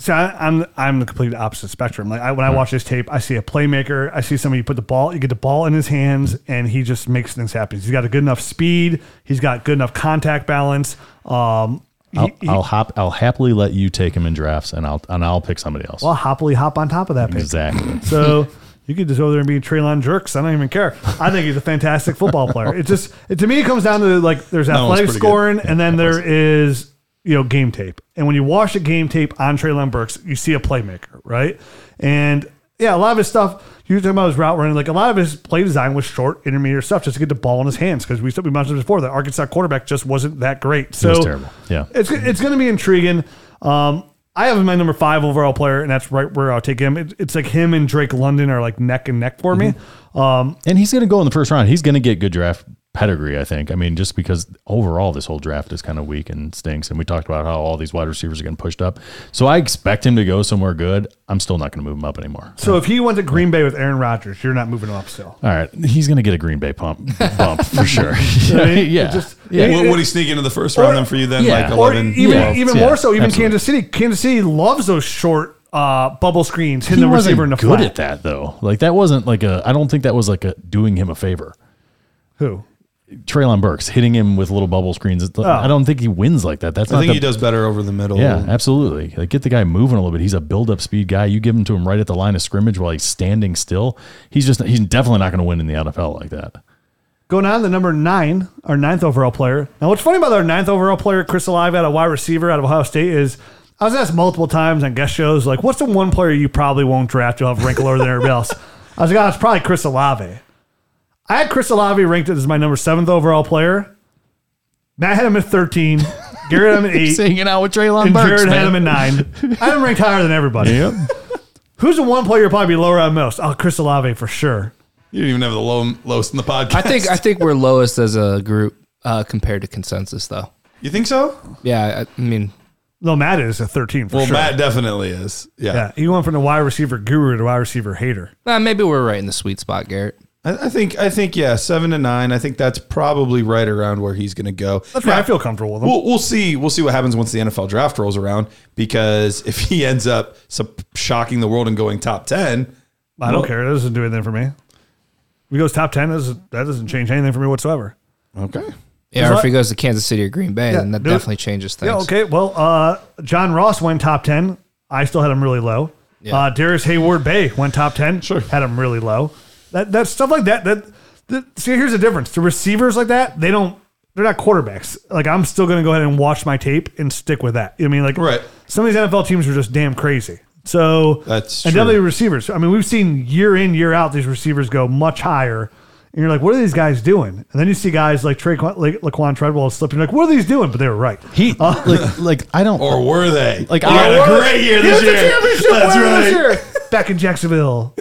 So I, I'm I'm the complete opposite spectrum. Like I, when I watch this tape, I see a playmaker. I see somebody put the ball, you get the ball in his hands, and he just makes things happen. He's got a good enough speed. He's got good enough contact balance. Um, he- I'll, he- I'll hop. I'll happily let you take him in drafts, and I'll and I'll pick somebody else. I'll happily hop on top of that pick. exactly. So you could just go there and be Treylon jerks. I don't even care. I think he's a fantastic football player. It just it, to me it comes down to like there's athletic scoring and then there is you know game tape. And when you watch a game tape on Treylon Burks, you see a playmaker, right? And yeah, a lot of his stuff. You were talking about his route running. Like a lot of his play design was short, intermediate stuff, just to get the ball in his hands. Because we we mentioned before, that Arkansas quarterback just wasn't that great. So was terrible. Yeah. it's it's going to be intriguing. Um, I have him my number five overall player, and that's right where I'll take him. It, it's like him and Drake London are like neck and neck for me. Um, And he's going to go in the first round. He's going to get good draft pedigree, I think. I mean, just because overall this whole draft is kind of weak and stinks. And we talked about how all these wide receivers are getting pushed up. So I expect him to go somewhere good. I'm still not going to move him up anymore. so if he went to Green Bay with Aaron Rodgers, you're not moving him up still. All right, he's going to get a Green Bay pump bump for sure. mean, yeah, just- yeah. it- Would, would he sneak into the first round then for you then? Yeah. Like Or 11? even Yeah. even more so, even absolutely. Kansas City. Kansas City loves those short uh, bubble screens, hitting he the wasn't receiver in the good flat. at that though. Like that wasn't like a. I don't think that was like a doing him a favor. Who? Treylon Burks hitting him with little bubble screens. It's- oh. I don't think he wins like that. That's I not think the, he does better over the middle. Yeah, absolutely. Like get the guy moving a little bit. He's a build-up speed guy. You give him to him right at the line of scrimmage while he's standing still. He's just he's definitely not going to win in the NFL like that. Going on to number nine, our ninth overall player. Now, what's funny about our ninth overall player, Chris Olave, out of wide receiver out of Ohio State, is I was asked multiple times on guest shows, like, what's the one player you probably won't draft? You'll have rank lower than everybody else. I was like, oh, it's probably Chris Olave. I had Chris Olave ranked as my number seventh overall player. Matt had him at 13. Garrett had him at 8. hanging out with Treylon and Jared had him at 9. I had him ranked higher than everybody. Yep. Who's the one player you'll probably be lower on most? Oh, Chris Olave for sure. You didn't even have the low, lowest in the podcast. I think I think we're lowest as a group uh, compared to consensus, though. You think so? Yeah, I, I mean, No, Matt is a 13 for sure. Well, sure. Matt definitely is. Yeah. Yeah, he went from the wide receiver guru to wide receiver hater. uh, maybe we're right in the sweet spot, Garrett. I, I think I think yeah, seven to nine. I think that's probably right around where he's going to go. That's why I feel comfortable with him. We'll, we'll see. We'll see what happens once the NFL draft rolls around. Because if he ends up sup- shocking the world and going top ten, I don't well- care. That doesn't do anything for me. If he goes top 10, that doesn't, that doesn't change anything for me whatsoever. okay. Yeah, or if he goes to Kansas City or Green Bay, Yeah, then that do it. definitely changes things. Yeah, okay. Well, uh, John Ross went top 10. I still had him really low. Yeah. Uh, Darrius Heyward-Bey went top 10. Sure. Had him really low. That That's stuff like that. That, that See, here's the difference. The receivers like that, they don't, they're not quarterbacks. Like, I'm still going to go ahead and watch my tape and stick with that. I mean, like, Right. some of these NFL teams are just damn crazy. So, That's and true. definitely receivers. I mean, we've seen year in, year out, these receivers go much higher. And you're like, what are these guys doing? And then you see guys like Trey, like Laquon Treadwell slipping. You're like, what are these doing? But they were right. He uh, like like I don't Or were they? Like, he I- had a Or- great year this year. That's right. this year. Back in Jacksonville.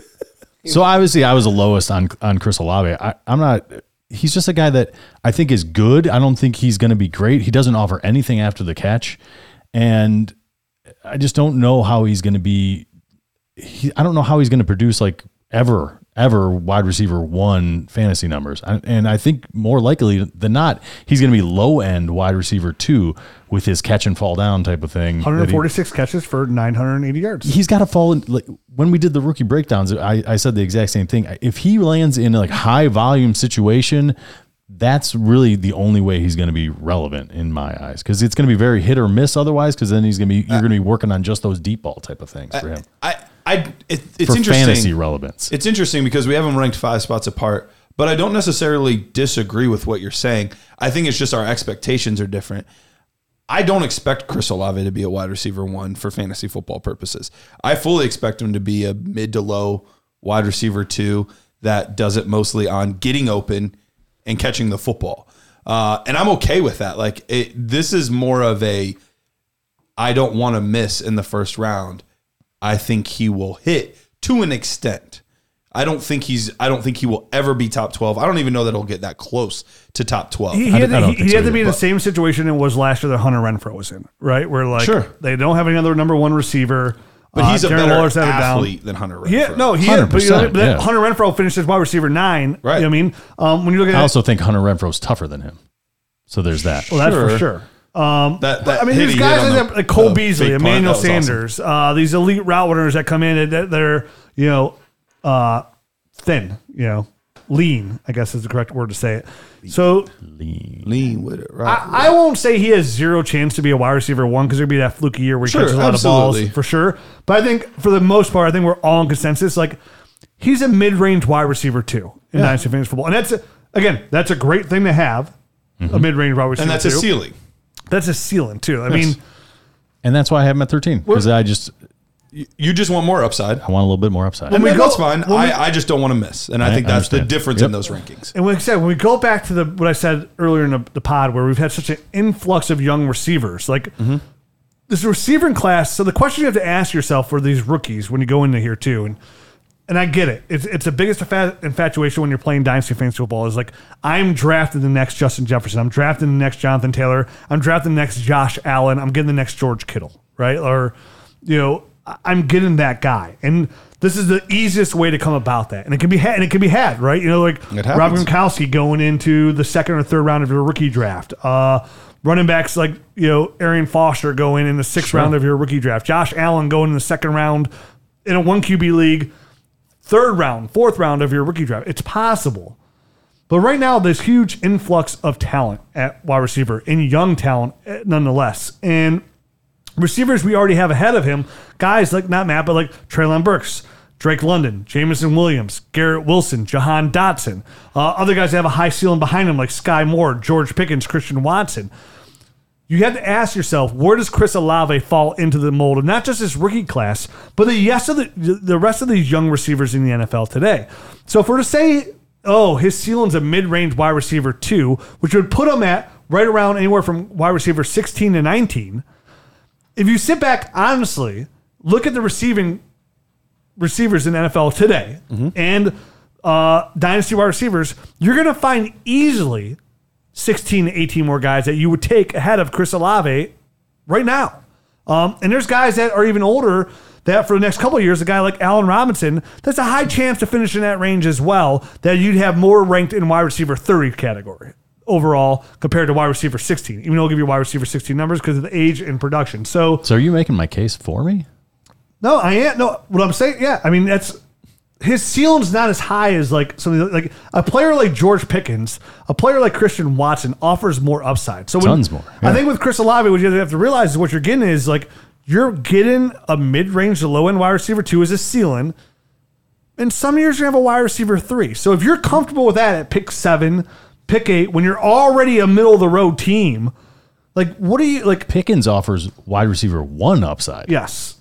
So obviously, I was the lowest on on Chris Olave. I, I'm not. He's just a guy that I think is good. I don't think he's going to be great. He doesn't offer anything after the catch, and I just don't know how he's going to be. He, I don't know how he's going to produce like ever ever wide receiver one fantasy numbers. And I think more likely than not, he's going to be low end wide receiver two with his catch and fall down type of thing. that he- 146 catches for 980 yards. he's got to fall in like when we did the rookie breakdowns I, I said the exact same thing if he lands in a like high volume situation that's really the only way he's going to be relevant in my eyes because it's going to be very hit or miss otherwise because then he's going to be you're uh, going to be working on just those deep ball type of things uh, for him I, I it, it's for interesting. fantasy relevance. It's interesting because we have them ranked five spots apart, but I don't necessarily disagree with what you're saying. I think it's just our expectations are different. I don't expect Chris Olave to be a wide receiver one for fantasy football purposes. I fully expect him to be a mid to low wide receiver two that does it mostly on getting open and catching the football. Uh, and I'm okay with that. Like it, this is more of a I don't want to miss in the first round. I think he will hit to an extent. I don't think he's. I don't think he will ever be top twelve. I don't even know that he'll get that close to top twelve. He, he had, don't- I to, don't he, think he so had to be in the same situation it was last year that Hunter Renfrow was in, right? Where like Sure. they don't have another number one receiver, but he's a Darren better Waller's had down. athlete than Hunter Renfrow. Yeah, no, he is. But you know, but yeah. Hunter Renfrow finished as wide receiver nine. Right. You know what I mean, um, when you look at I also think Hunter Renfrow's tougher than him. So there's that. well, that's for Sure. Sure. Um, That, that I mean, these guys like, the- like Cole Beasley, Emmanuel that was awesome. Sanders, uh, these elite route runners that come in that, that are you know uh, thin, you know, lean. I guess is the correct word to say it. So Lean lean with it, right? I, I won't say he has zero chance to be a wide receiver one because there'd be that fluky year where he Sure, catches a lot absolutely. of balls for sure. But I think for the most part, I think we're all in consensus. Like he's a mid-range wide receiver two in Dynasty Fantasy Football, and that's a, again that's a great thing to have. A mid-range wide receiver, and that's a ceiling. That's a ceiling too. I mean, And that's why I have him at 13 because I just You, you just want more upside. I want a little bit more upside. And we go- that's fine. when we- I, I just don't want to miss, and I, I- think I that's the understand. difference Yep. in those rankings. And like I said, when we go back to the what I said earlier in the, the pod, where we've had such an influx of young receivers, like mm-hmm. this receiving class. So the question you have to ask yourself for these rookies when you go into here too, and and I get it, it's it's the biggest infatuation when you're playing dynasty fantasy football is like I'm drafting the next Justin Jefferson, I'm drafting the next Jonathan Taylor, I'm drafting the next Josh Allen, I'm getting the next George Kittle, right? Or you know, I'm getting that guy, and this is the easiest way to come about that, and it can be had, and it can be had, right? You know, like Rob. Gronkowski going into the second or third round of your rookie draft. Uh, running backs like you know Arian Foster going in the sixth round of your rookie draft. Josh Allen going in the second round in a one QB league. Third round, fourth round of your rookie draft. It's possible. But right now, there's huge influx of talent at wide receiver and young talent eh, nonetheless. And receivers we already have ahead of him, guys like not Matt, but like Treylon Burks, Drake London, Jameson Williams, Garrett Wilson, Jahan Dotson. Uh, other guys that have a high ceiling behind them, like Skyy Moore, George Pickens, Christian Watson. You have to ask yourself, where does Chris Olave fall into the mold of not just his rookie class, but the yes of the the rest of these young receivers in the NFL today? So if we're to say, oh, his ceiling's a mid-range wide receiver two, which would put him at right around anywhere from wide receiver 16 to 19 if you sit back honestly, look at the receiving receivers in NFL today and uh, dynasty wide receivers, you're going to find easily 16 to 18 more guys that you would take ahead of Chris Olave right now. Um, and there's guys that are even older that for the next couple of years, a guy like Allen Robinson, that's a high chance to finish in that range as well, that you'd have more ranked in wide receiver 30 category overall compared to wide receiver 16, even though I'll give you wide receiver 16 numbers because of the age and production. So, so are you making my case for me? no, I am. No, what I'm saying, yeah, I mean, that's his ceiling's not as high as like something like a player like George Pickens, a player like Christian Watson offers more upside. So when- Tons more, I think with Chris Olave, what you have to realize is what you're getting is like you're getting a mid range to low end wide receiver two as a ceiling. And some years you have a wide receiver three. So if you're comfortable with that at pick seven, pick eight, when you're already a middle of the road team, like what do you like? Pickens offers wide receiver one upside. Yes,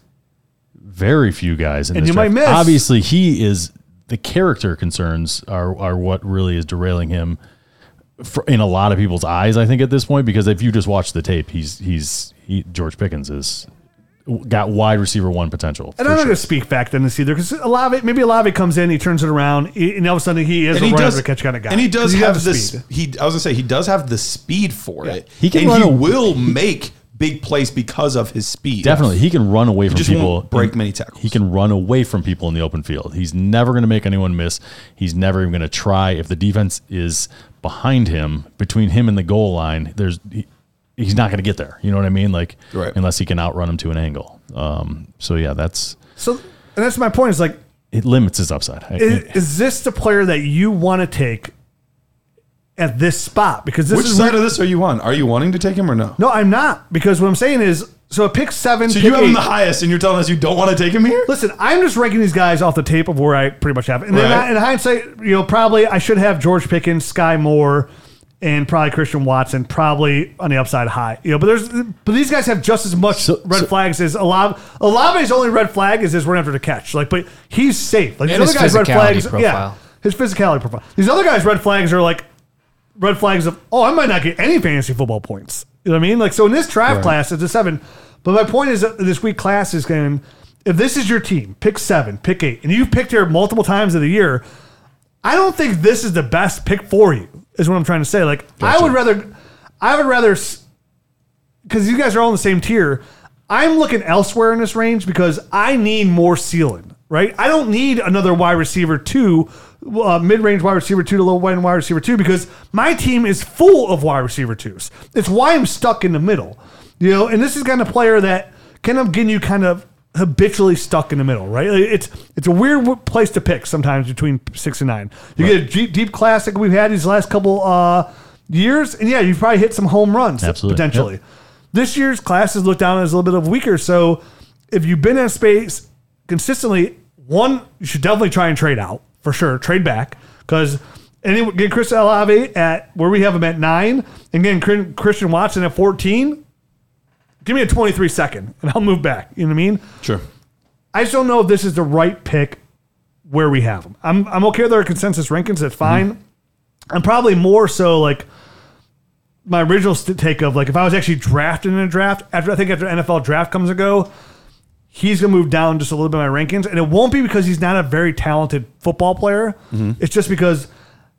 Very few guys in And this you might miss. Obviously, he is the character concerns are are what really is derailing him for, in a lot of people's eyes. I think at this point because if you just watch the tape, he's he's he, George Pickens is got wide receiver one potential. And I'm not sure. going to speak back then this either because Olave, maybe Olave comes in, he turns it around, and all of a sudden he is And a he run does over catch kind of guy. And he does 'Cause have the the speed. He I was gonna say he does have the speed for it. He can and run he a- will make big plays because of his speed. Definitely, he can run away from just people. won't break many tackles. He can run away from people in the open field. He's never going to make anyone miss. He's never even going to try. If the defense is behind him, between him and the goal line, there's he, he's not going to get there. You know what I mean? Like Right. unless he can outrun him to an angle. Um, so yeah, that's So, and that's my point. Is like, it limits his upside. I- is, is this the player that you want to take at this spot? Because this Which is side of this are you on? Are you wanting to take him or no? no, I'm not. Because what I'm saying is, So a pick seven. So pick you have him the highest, and you're telling us you don't want to take him here? Listen, I'm just ranking these guys off the tape of where I pretty much have. it. And then Right. I- in hindsight, you know, probably I should have George Pickens, Skyy Moore, and probably Christian Watson, probably on the upside high. You know, but there's but these guys have just as much So- red so- flags as Olave. Olave's only red flag is his run after the catch. Like, but he's safe. Like these And other his guys' red physicality flags, yeah, his physicality profile. These other guys' red flags are like red flags of oh, I might not get any fantasy football points. You know what I mean? Like so in this draft class, it's a seven. But my point is that this week class is going. If this is your team, pick seven, pick eight, and you've picked here multiple times of the year. I don't think this is the best pick for you. Is what I'm trying to say. Like I would rather, I would rather, because you guys are all in the same tier. I'm looking elsewhere in this range because I need more ceiling. Right? I don't need another wide receiver two, uh, mid-range wide receiver two to low end wide receiver two because my team is full of wide receiver twos. It's why I'm stuck in the middle. You know, and this is kind of player that kind of getting you kind of habitually stuck in the middle, right? It's it's a weird place to pick sometimes between six and nine. You get a deep, deep classic we've had these last couple uh, years, and yeah, you've probably hit some home runs Absolutely. potentially. Yep. This year's classes looked down as a little bit of weaker. So if you've been in space consistently, one you should definitely try and trade out for sure. Trade back because. And get Chris Olave at where we have him at nine, and getting Christian Watson at fourteen. Give me a 23 second and I'll move back. You know what I mean? Sure. I just don't know if this is the right pick where we have them. I'm, I'm okay with our consensus rankings. That's mm-hmm. fine. I'm probably more so like my original take of like if I was actually drafted in a draft after I think after NFL draft comes and go, he's gonna move down just a little bit in my rankings, and it won't be because he's not a very talented football player. Mm-hmm. It's just because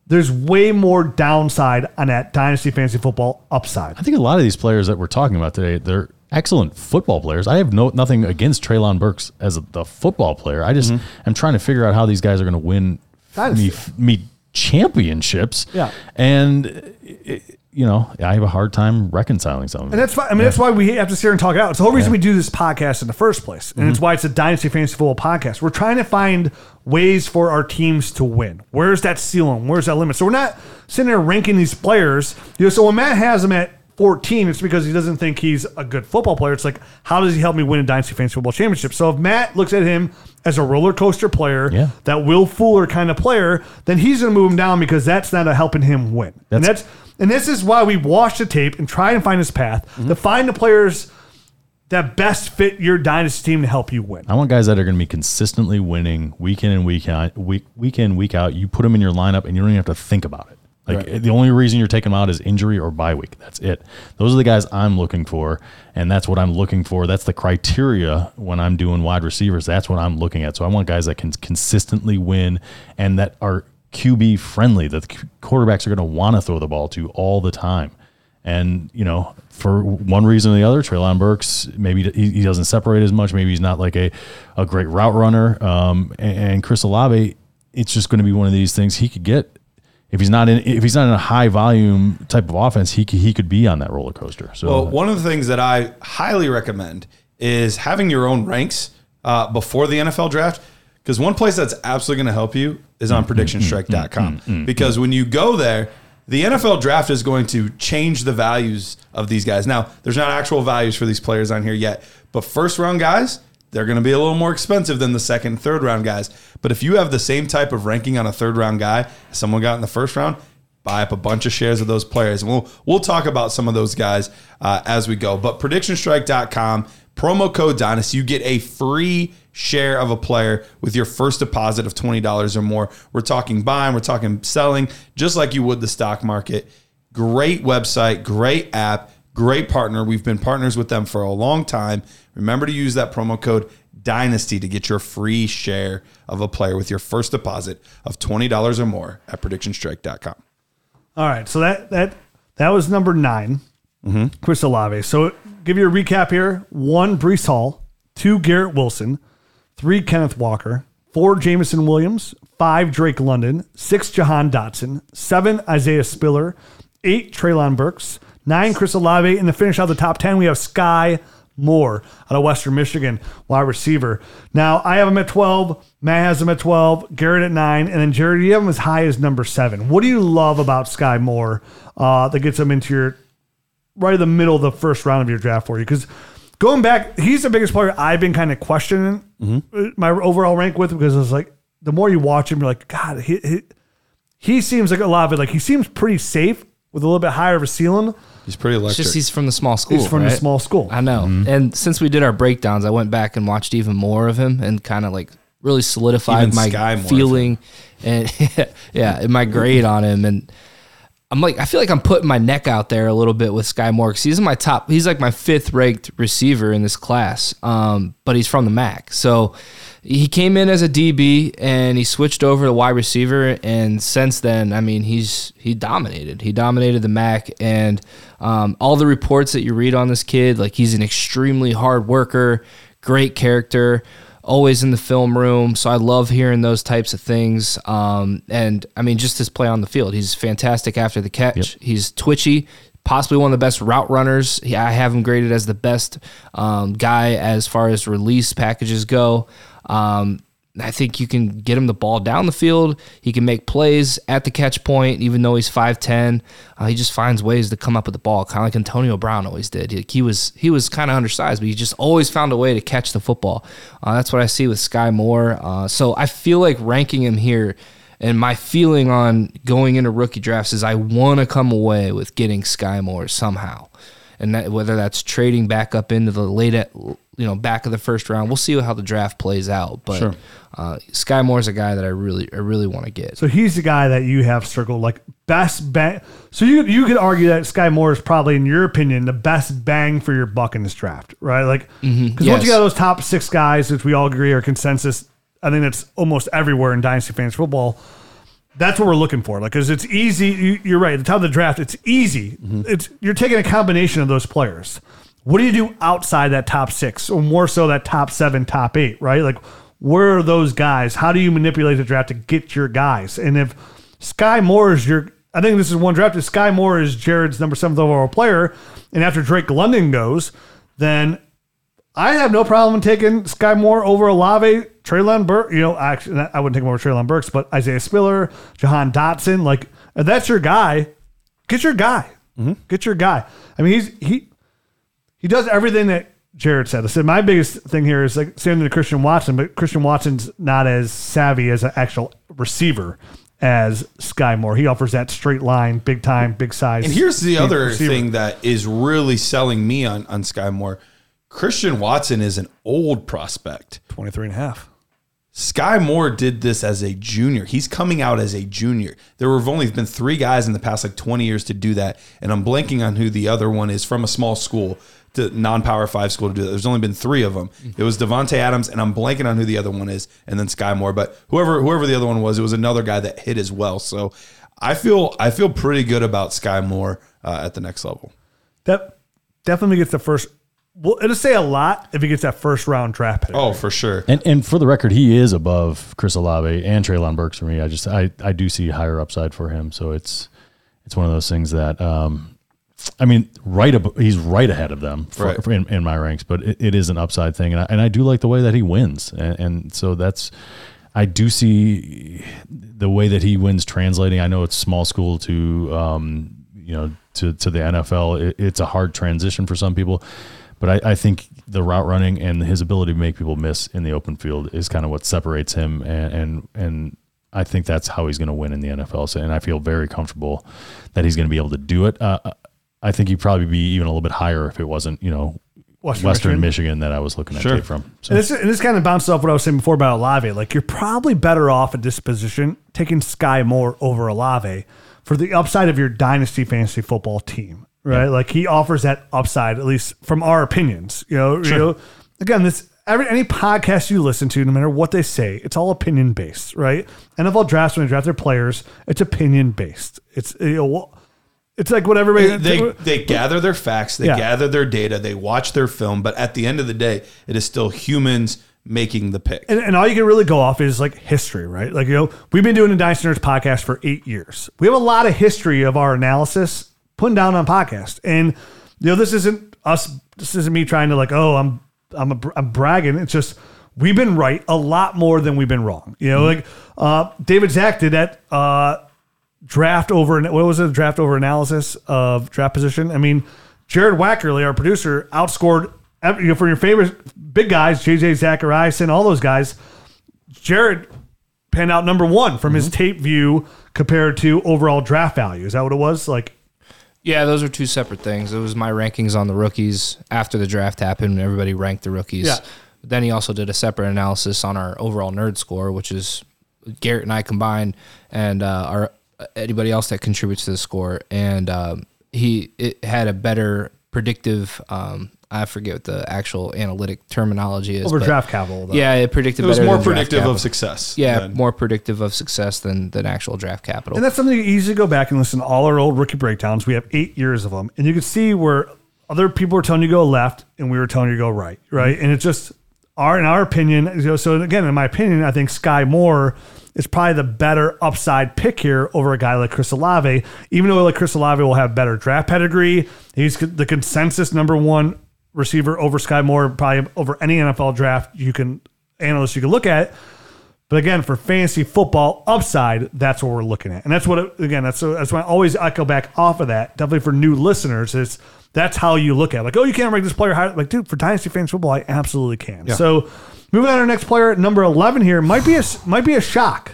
there's way more downside on that dynasty fantasy football upside. I think a lot of these players that we're talking about today, they're excellent football players. I have no nothing against Treylon Burks as a, the football player. I just mm-hmm. am trying to figure out how these guys are going to win me, Dynasty. me championships. Yeah. and it, you know I have a hard time reconciling some of And that's why I mean that's why we have to sit here and talk it out. It's the whole reason we do this podcast in the first place, and it's mm-hmm. why it's a dynasty fantasy football podcast. We're trying to find ways for our teams to win. Where's that ceiling? Where's that limit? So we're not sitting there ranking these players. You know, so when Matt has them at 14, it's because he doesn't think he's a good football player. It's like, how does he help me win a dynasty fantasy football championship? So if Matt looks at him as a roller coaster player, Yeah. that Will Fuller kind of player, then he's going to move him down because that's not a helping him win. and That's- that's and this is why we watch the tape and try and find his path to mm-hmm. find the players that best fit your dynasty team to help you win. I want guys that are going to be consistently winning week in and week out, week week in week out. You put them in your lineup, and you don't even have to think about it. Like the only reason you're taking them out is injury or bye week. That's it. Those are the guys I'm looking for, and that's what I'm looking for. That's the criteria when I'm doing wide receivers. That's what I'm looking at. So I want guys that can consistently win and that are QB friendly. That the quarterbacks are going to want to throw the ball to all the time. And you know, for one reason or the other, Treylon Burks maybe he, doesn't separate as much. Maybe he's not like a, a great route runner. Um, and, and Chris Olave, it's just going to be one of these things he could get if he's not in if he's not in a high volume type of offense. He he could be on that roller coaster. So Well, one of the things that I highly recommend is having your own ranks uh, before the NFL draft. Because one place that's absolutely going to help you is on predictionstrike.com. Mm, mm, mm, because when you go there, the NFL draft is going to change the values of these guys. Now, there's not actual values for these players on here yet, but first round guys, they're going to be a little more expensive than the second, and third round guys. But if you have the same type of ranking on a third round guy as someone got in the first round, buy up a bunch of shares of those players. And we'll we'll talk about some of those guys uh, as we go. But predictionstrike.com, promo code Dynasty, you get a free share of a player with your first deposit of $20 or more. We're talking buying, we're talking selling, just like you would the stock market. Great website, great app, great partner. We've been partners with them for a long time. Remember to use that promo code Dynasty to get your free share of a player with your first deposit of $20 or more at predictionstrike.com. All right, so that that that was number 9 Chris Olave. So give you a recap here: one, Breece Hall; two, Garrett Wilson; three, Kenneth Walker; four, Jameson Williams; five, Drake London; six, Jahan Dotson; seven, Isaiah Spiller; eight, Treylon Burks; nine, Chris Olave. And to finish out the top ten, we have Skyy Moore out of Western Michigan, wide receiver. Now I have him at 12. Matt has him at 12. Garrett at nine, and then Jared, you have him as high as number seven. What do you love about Skyy Moore uh, that gets him into your right in the middle of the first round of your draft for you? Because going back, he's the biggest player I've been kind of questioning Mm-hmm. my overall rank with because it's like the more you watch him, you're like, God, he, he he seems like a lot of it. Like he seems pretty safe with a little bit higher of a ceiling. He's pretty It's electric. just he's from the small school. He's from a right? small school. I know. Mm-hmm. And since we did our breakdowns, I went back and watched even more of him and kind of like really solidified Even my Sky feeling and yeah, and my grade on him. And I'm like, I feel like I'm putting my neck out there a little bit with Skyy Moore because he's my top. He's like my fifth ranked receiver in this class. Um, but he's from the MAC, so he came in as a DB and he switched over to wide receiver. And since then, I mean, he's he dominated. He dominated the MAC, and um, all the reports that you read on this kid, like he's an extremely hard worker, great character always in the film room. So I love hearing those types of things. Um, and I mean, just his play on the field, he's fantastic after the catch. He's twitchy, possibly one of the best route runners. He, I have him graded as the best um, guy as far as release packages go. Um, I think you can get him the ball down the field. He can make plays at the catch point, even though he's 5'10. Uh, he just finds ways to come up with the ball, kind of like Antonio Brown always did. He, he was he was kind of undersized, but he just always found a way to catch the football. Uh, that's what I see with Skyy Moore. Uh, so I feel like ranking him here, and my feeling on going into rookie drafts is I want to come away with getting Skyy Moore somehow and that, whether that's trading back up into the late, at, you know, back of the first round, we'll see how the draft plays out. But Sure. uh, Skyy Moore's a guy that I really, I really want to get. So he's the guy that you have circled like best bang. So you you could argue that Skyy Moore is probably, in your opinion, the best bang for your buck in this draft, right? Like because once Mm-hmm. Yes. you got those top six guys, which we all agree are consensus, I think that's almost everywhere in dynasty fantasy football. That's what we're looking for. Like, because it's easy. You, you're right. At the top of the draft, it's easy. It's you're taking a combination of those players. What do you do outside that top six, or more so that top seven, top eight? Right? Like, where are those guys? How do you manipulate the draft to get your guys? And if Skyy Moore is your, I think this is one draft. If Skyy Moore is Jared's number seventh overall player, and after Drake London goes, then I have no problem taking Skyy Moore over Olave, Treylon Burke. You know, actually, I wouldn't take him over Treylon Burks, but Isaiah Spiller, Jahan Dotson. Like, if that's your guy, get your guy. Mm-hmm. Get your guy. I mean, he's he he does everything that Jared said. I said my biggest thing here is like same to Christian Watson, but Christian Watson's not as savvy as an actual receiver as Skyy Moore. He offers that straight line, big time, big size. And here's the other receiver. thing that is really selling me on, on Skyy Moore. Christian Watson is an old prospect. 23 and a half. Skyy Moore did this as a junior. He's coming out as a junior. There have only been three guys in the past like 20 years to do that. And I'm blanking on who the other one is from a small school to non-power five school to do that. There's only been three of them. It was Davante Adams, and I'm blanking on who the other one is, and then Skyy Moore. But whoever whoever the other one was, it was another guy that hit as well. So I feel I feel pretty good about Skyy Moore uh, at the next level. That definitely gets the first. Well, it'll say a lot if he gets that first round draft pick. Oh, for sure. And and for the record, he is above Chris Olave and Treylon Burks for me. I just I, I do see higher upside for him. So it's it's one of those things that um, I mean, right ab- he's right ahead of them for, Right. for in, in my ranks, but it, it is an upside thing, and I, and I do like the way that he wins, and, and so that's I do see the way that he wins translating. I know it's small school to um, you know to to the NFL. It, it's a hard transition for some people, but I, I think the route running and his ability to make people miss in the open field is kind of what separates him, and and, and I think that's how he's going to win in the NFL. So, and I feel very comfortable that he's going to be able to do it. Uh, I think he'd probably be even a little bit higher if it wasn't, you know, Western Western, Michigan. Michigan. that I was looking at Sure. tape from. So. And this, and this kind of bounces off what I was saying before about Olave. Like you're probably better off at this position taking Skyy Moore over Olave for the upside of your dynasty fantasy football team, right? Like he offers that upside, at least from our opinions. You know, you know. Again, this every any podcast you listen to, no matter what they say, it's all opinion based, right? NFL drafts when they draft their players, it's opinion based. It's you know, it's like what everybody they they gather their facts, they Yeah. gather their data, they watch their film, but at the end of the day, it is still humans making the pick. and, and all you can really go off is like history, right? Like, you know, we've been doing the Dynasty Nerds podcast for eight years. We have a lot of history of our analysis putting down on podcast. And, you know, this isn't us, this isn't me trying to like, oh, I'm, I'm, a, I'm bragging. It's just, we've been right a lot more than we've been wrong. You know, like, uh, David Zach did that, uh, draft over, what was it? Draft over analysis of draft position. I mean, Jared Wackerly, our producer, outscored you know, for your favorite big guys, JJ Zacharias and all those guys, Jared panned out number one from his tape view compared to overall draft value. Is that what it was? Like, Yeah, those are two separate things. It was my rankings on the rookies after the draft happened. Everybody ranked the rookies. Yeah. Then he also did a separate analysis on our overall nerd score, which is Garrett and I combined, and uh, our anybody else that contributes to the score. And um, he it had a better predictive. Um, I forget what the actual analytic terminology is. over but draft capital. Though. Yeah, it predicted. It was better more than predictive capital. of success. Yeah, than- more predictive of success than than actual draft capital. And that's something you easily go back and listen to all our old rookie breakdowns. We have eight years of them, and you can see where other people were telling you to go left, and we were telling you to go right, right. And it's just our, in our opinion. you know, So again, in my opinion, I think Skyy Moore is probably the better upside pick here over a guy like Chris Olave. Even though like Chris Olave will have better draft pedigree, he's the consensus number one receiver over Skyy Moore, probably over any NFL draft you can analyst you can look at. But again, for fantasy football upside, that's what we're looking at, and that's what again that's that's why I always echo back off of that. Definitely for new listeners, is that's how you look at it. like oh you can't rank this player higher. Like dude, for dynasty fantasy football, I absolutely can. So moving on to our next player, at number eleven here might be a might be a shock.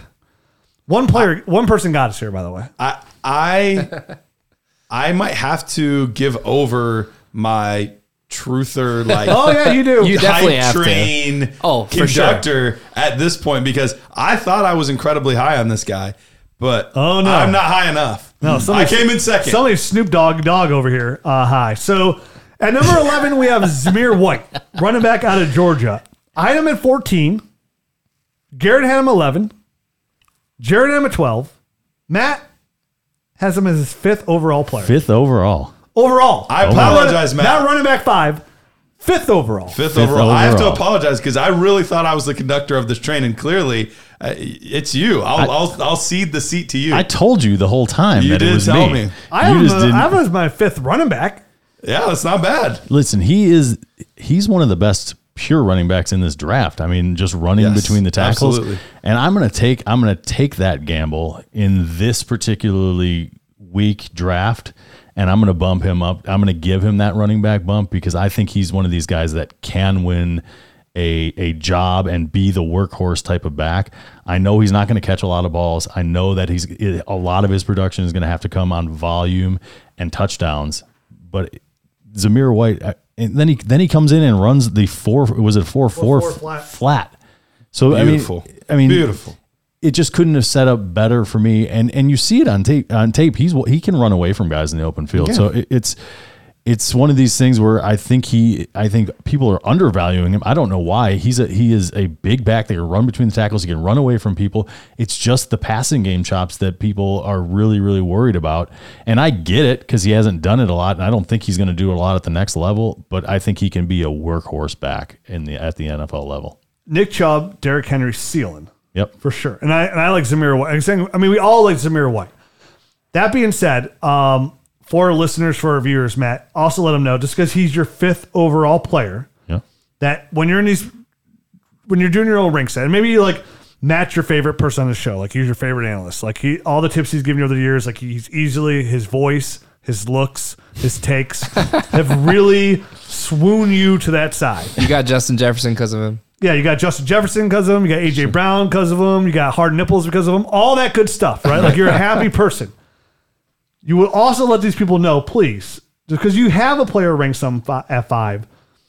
One player, one person got us here, by the way. I I I might have to give over my truther like Oh yeah, you do. You definitely hype have to. train Oh, for sure. at this point because I thought I was incredibly high on this guy, but Oh, no. I'm not high enough. No, I somebody- came in second. Somebody Snoop Dogg dog over here. Uh, hi. So at number 11, we have Zamir White, running back out of Georgia. I had him at 14. Garrett had him 11. Jared had him at 12. Matt has him as his fifth overall player. Fifth overall. Overall. I apologize, Matt. Not running back five. Fifth overall. Fifth, Fifth overall. I have to apologize because I really thought I was the conductor of this train, and clearly uh, it's you. I'll, I- I'll I'll cede the seat to you. I told you the whole time You that did it was tell me. me. I you just didn't. I have my fifth running back. yeah, that's not bad. Listen, he is he's one of the best pure running backs in this draft. I mean, just running Yes, between the tackles. absolutely. And I'm going to take I'm going to take that gamble in this particularly weak draft and I'm going to bump him up. I'm going to give him that running back bump because I think he's one of these guys that can win a a job and be the workhorse type of back. I know he's not going to catch a lot of balls. I know that he's a lot of his production is going to have to come on volume and touchdowns. But Zamir White, and then he then he comes in and runs the four. Was it four four, four flat. flat? So Beautiful. I mean, I mean, Beautiful. It just couldn't have set up better for me, and and you see it on tape. On tape, he's he can run away from guys in the open field. So it, it's it's one of these things where I think he, I think people are undervaluing him. I don't know why. He's a he is a big back that can run between the tackles. He can run away from people. It's just the passing game chops that people are really really worried about. And I get it because he hasn't done it a lot, and I don't think he's going to do a lot at the next level. But I think he can be a workhorse back in the at the NFL level. Nick Chubb, Derrick Henry, ceiling. Yep. for sure. And I and I like Zamir White. I mean, we all like Zamir White. That being said, um, for our listeners, for our viewers, Matt, also let them know just because he's your fifth overall player, Yeah. that when you're in these, when you're doing your own rank set, and maybe you like Matt's your favorite person on the show, like he's your favorite analyst, like he all the tips he's given you over the years, like he's easily his voice, his looks, his takes have really swooned you to that side. You got Justin Jefferson because of him. Yeah, you got Justin Jefferson because of him. You got AJ Brown because of him. You got hard nipples because of him. All that good stuff, right? Like you're a happy person. You would also let these people know, please, because you have a player ranked some at five,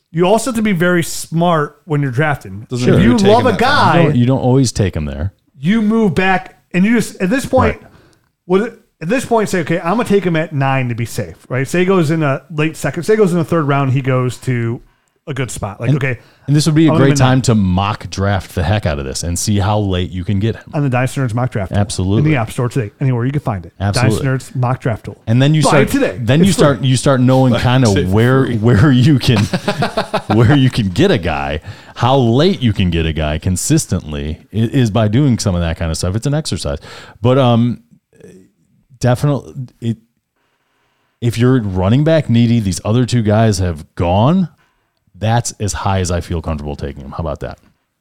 you also have to be very smart when you're drafting. Doesn't if mean you you're taking love a that guy, You don't, you don't always take him there. you move back and you just at this point, would at this point say, okay, I'm gonna take him at nine to be safe, right? Say he goes in a late second, say he goes in the third round, he goes to a good spot. Like, okay, And this would be a I'll great time to mock draft the heck out of this and see how late you can get him. on the Dynasty Nerds mock draft tool. Absolutely. in the App Store today, anywhere you can find it. Absolutely. Dynasty Nerds mock draft tool. And then you Buy start today. Then It's you start you start knowing kind of where free. where you can where you can get a guy, how late you can get a guy consistently is by doing some of that kind of stuff. It's an exercise, but um, definitely it. If you're running back needy, these other two guys have gone. That's as high as I feel comfortable taking him. How about that?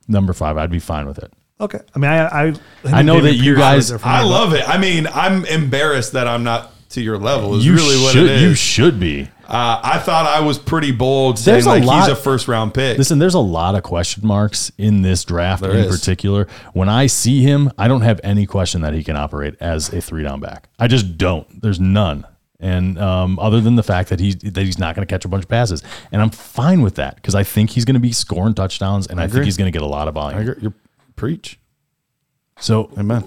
Number five, I'd be fine with it. Okay. I mean, I I, I know that you guys- I love it. I mean, I'm embarrassed that I'm not to your level. Is You really what should it is. you should be. Uh, I thought I was pretty bold saying There's a like lot- he's a first round pick. Listen, there's a lot of question marks in this draft There in is. particular. When I see him, I don't have any question that he can operate as a three down back. I just don't. There's none. And um, other than the fact that he's that he's not going to catch a bunch of passes, and I'm fine with that because I think he's going to be scoring touchdowns, and I, think he's going to get a lot of volume. you preach. So Amen.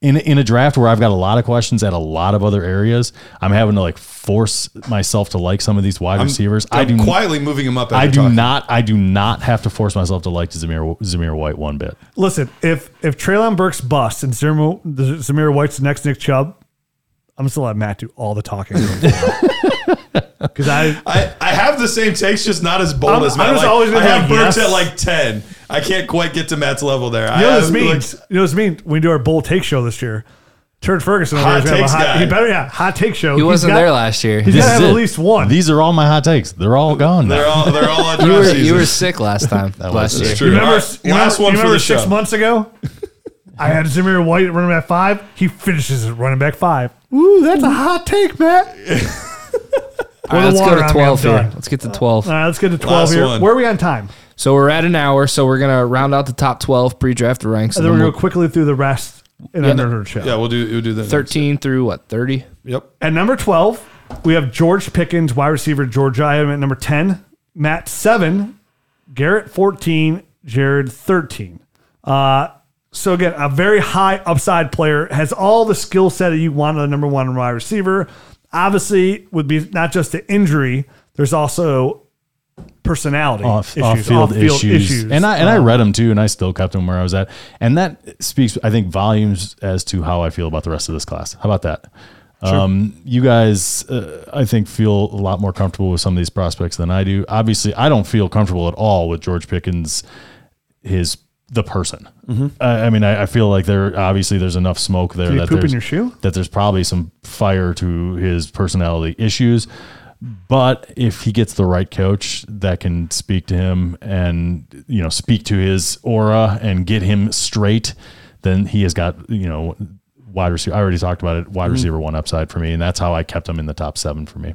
in in a draft where I've got a lot of questions at a lot of other areas, I'm having to like force myself to like some of these wide I'm, receivers. I'm I do quietly moving him up. I do talking. not. I do not have to force myself to like Zamir Zamir White one bit. Listen, if if Treylon Burks busts and Zamir, Zamir White's the next Nick Chubb, I'm just gonna let Matt do all the talking. Because I I, I have the same takes, just not as bold I'm- as Matt. I'm Like, always I gonna have be like, Burks yes. at like ten. I can't quite get to Matt's level there. You know I what this have, like, you know what this means? When we do our bold take show this year, Turd Ferguson over Hot there is gonna have a takes hot, guy. he better yeah, hot take show. He He's wasn't got- there last year. He's This gotta have at least one. These are all my hot takes. They're all gone. now. they're all they're all on You were, season. you were sick last time. last year. True. you remember, All right, you last remember, one you for remember the six show. months ago? I had Zamir White at running back five. He finishes at running back five. Ooh, that's a hot take, Matt. All right, let's go to 12 here. Let's get to 12. All right, let's get to 12 Last here. one. Where are we on time? So we're at an hour, so we're going to round out the top 12 pre-draft ranks. And And then then we're going we'll, to quickly through the rest in Yeah. our nerd show. yeah, we'll do we'll do that. 13 through what, 30? Yep. At number 12, we have George Pickens, wide receiver, Georgia. I have him at number 10. Matt, 7. Garrett, 14. Jared, 13. Uh, so, again, a very high upside player, has all the skill set that you want in a number one wide receiver. Obviously, would be not just the injury, there's also personality off, issues, off-field issues. and I and I Um, read them too, and I still kept them where I was at, and that speaks, I think, volumes as to how I feel about the rest of this class. How about that? Um, you guys, uh, I think, feel a lot more comfortable with some of these prospects than I do. Obviously, I don't feel comfortable at all with George Pickens, his the person. I, I mean, I, I feel like there obviously there's enough smoke there Did that poop in there's your shoe? that there's probably some fire to his personality issues. But if he gets the right coach that can speak to him and you know speak to his aura and get him straight, then he has got you know wide receiver. I already talked about it. Wide mm-hmm. receiver one upside for me, and that's how I kept him in the top seven for me.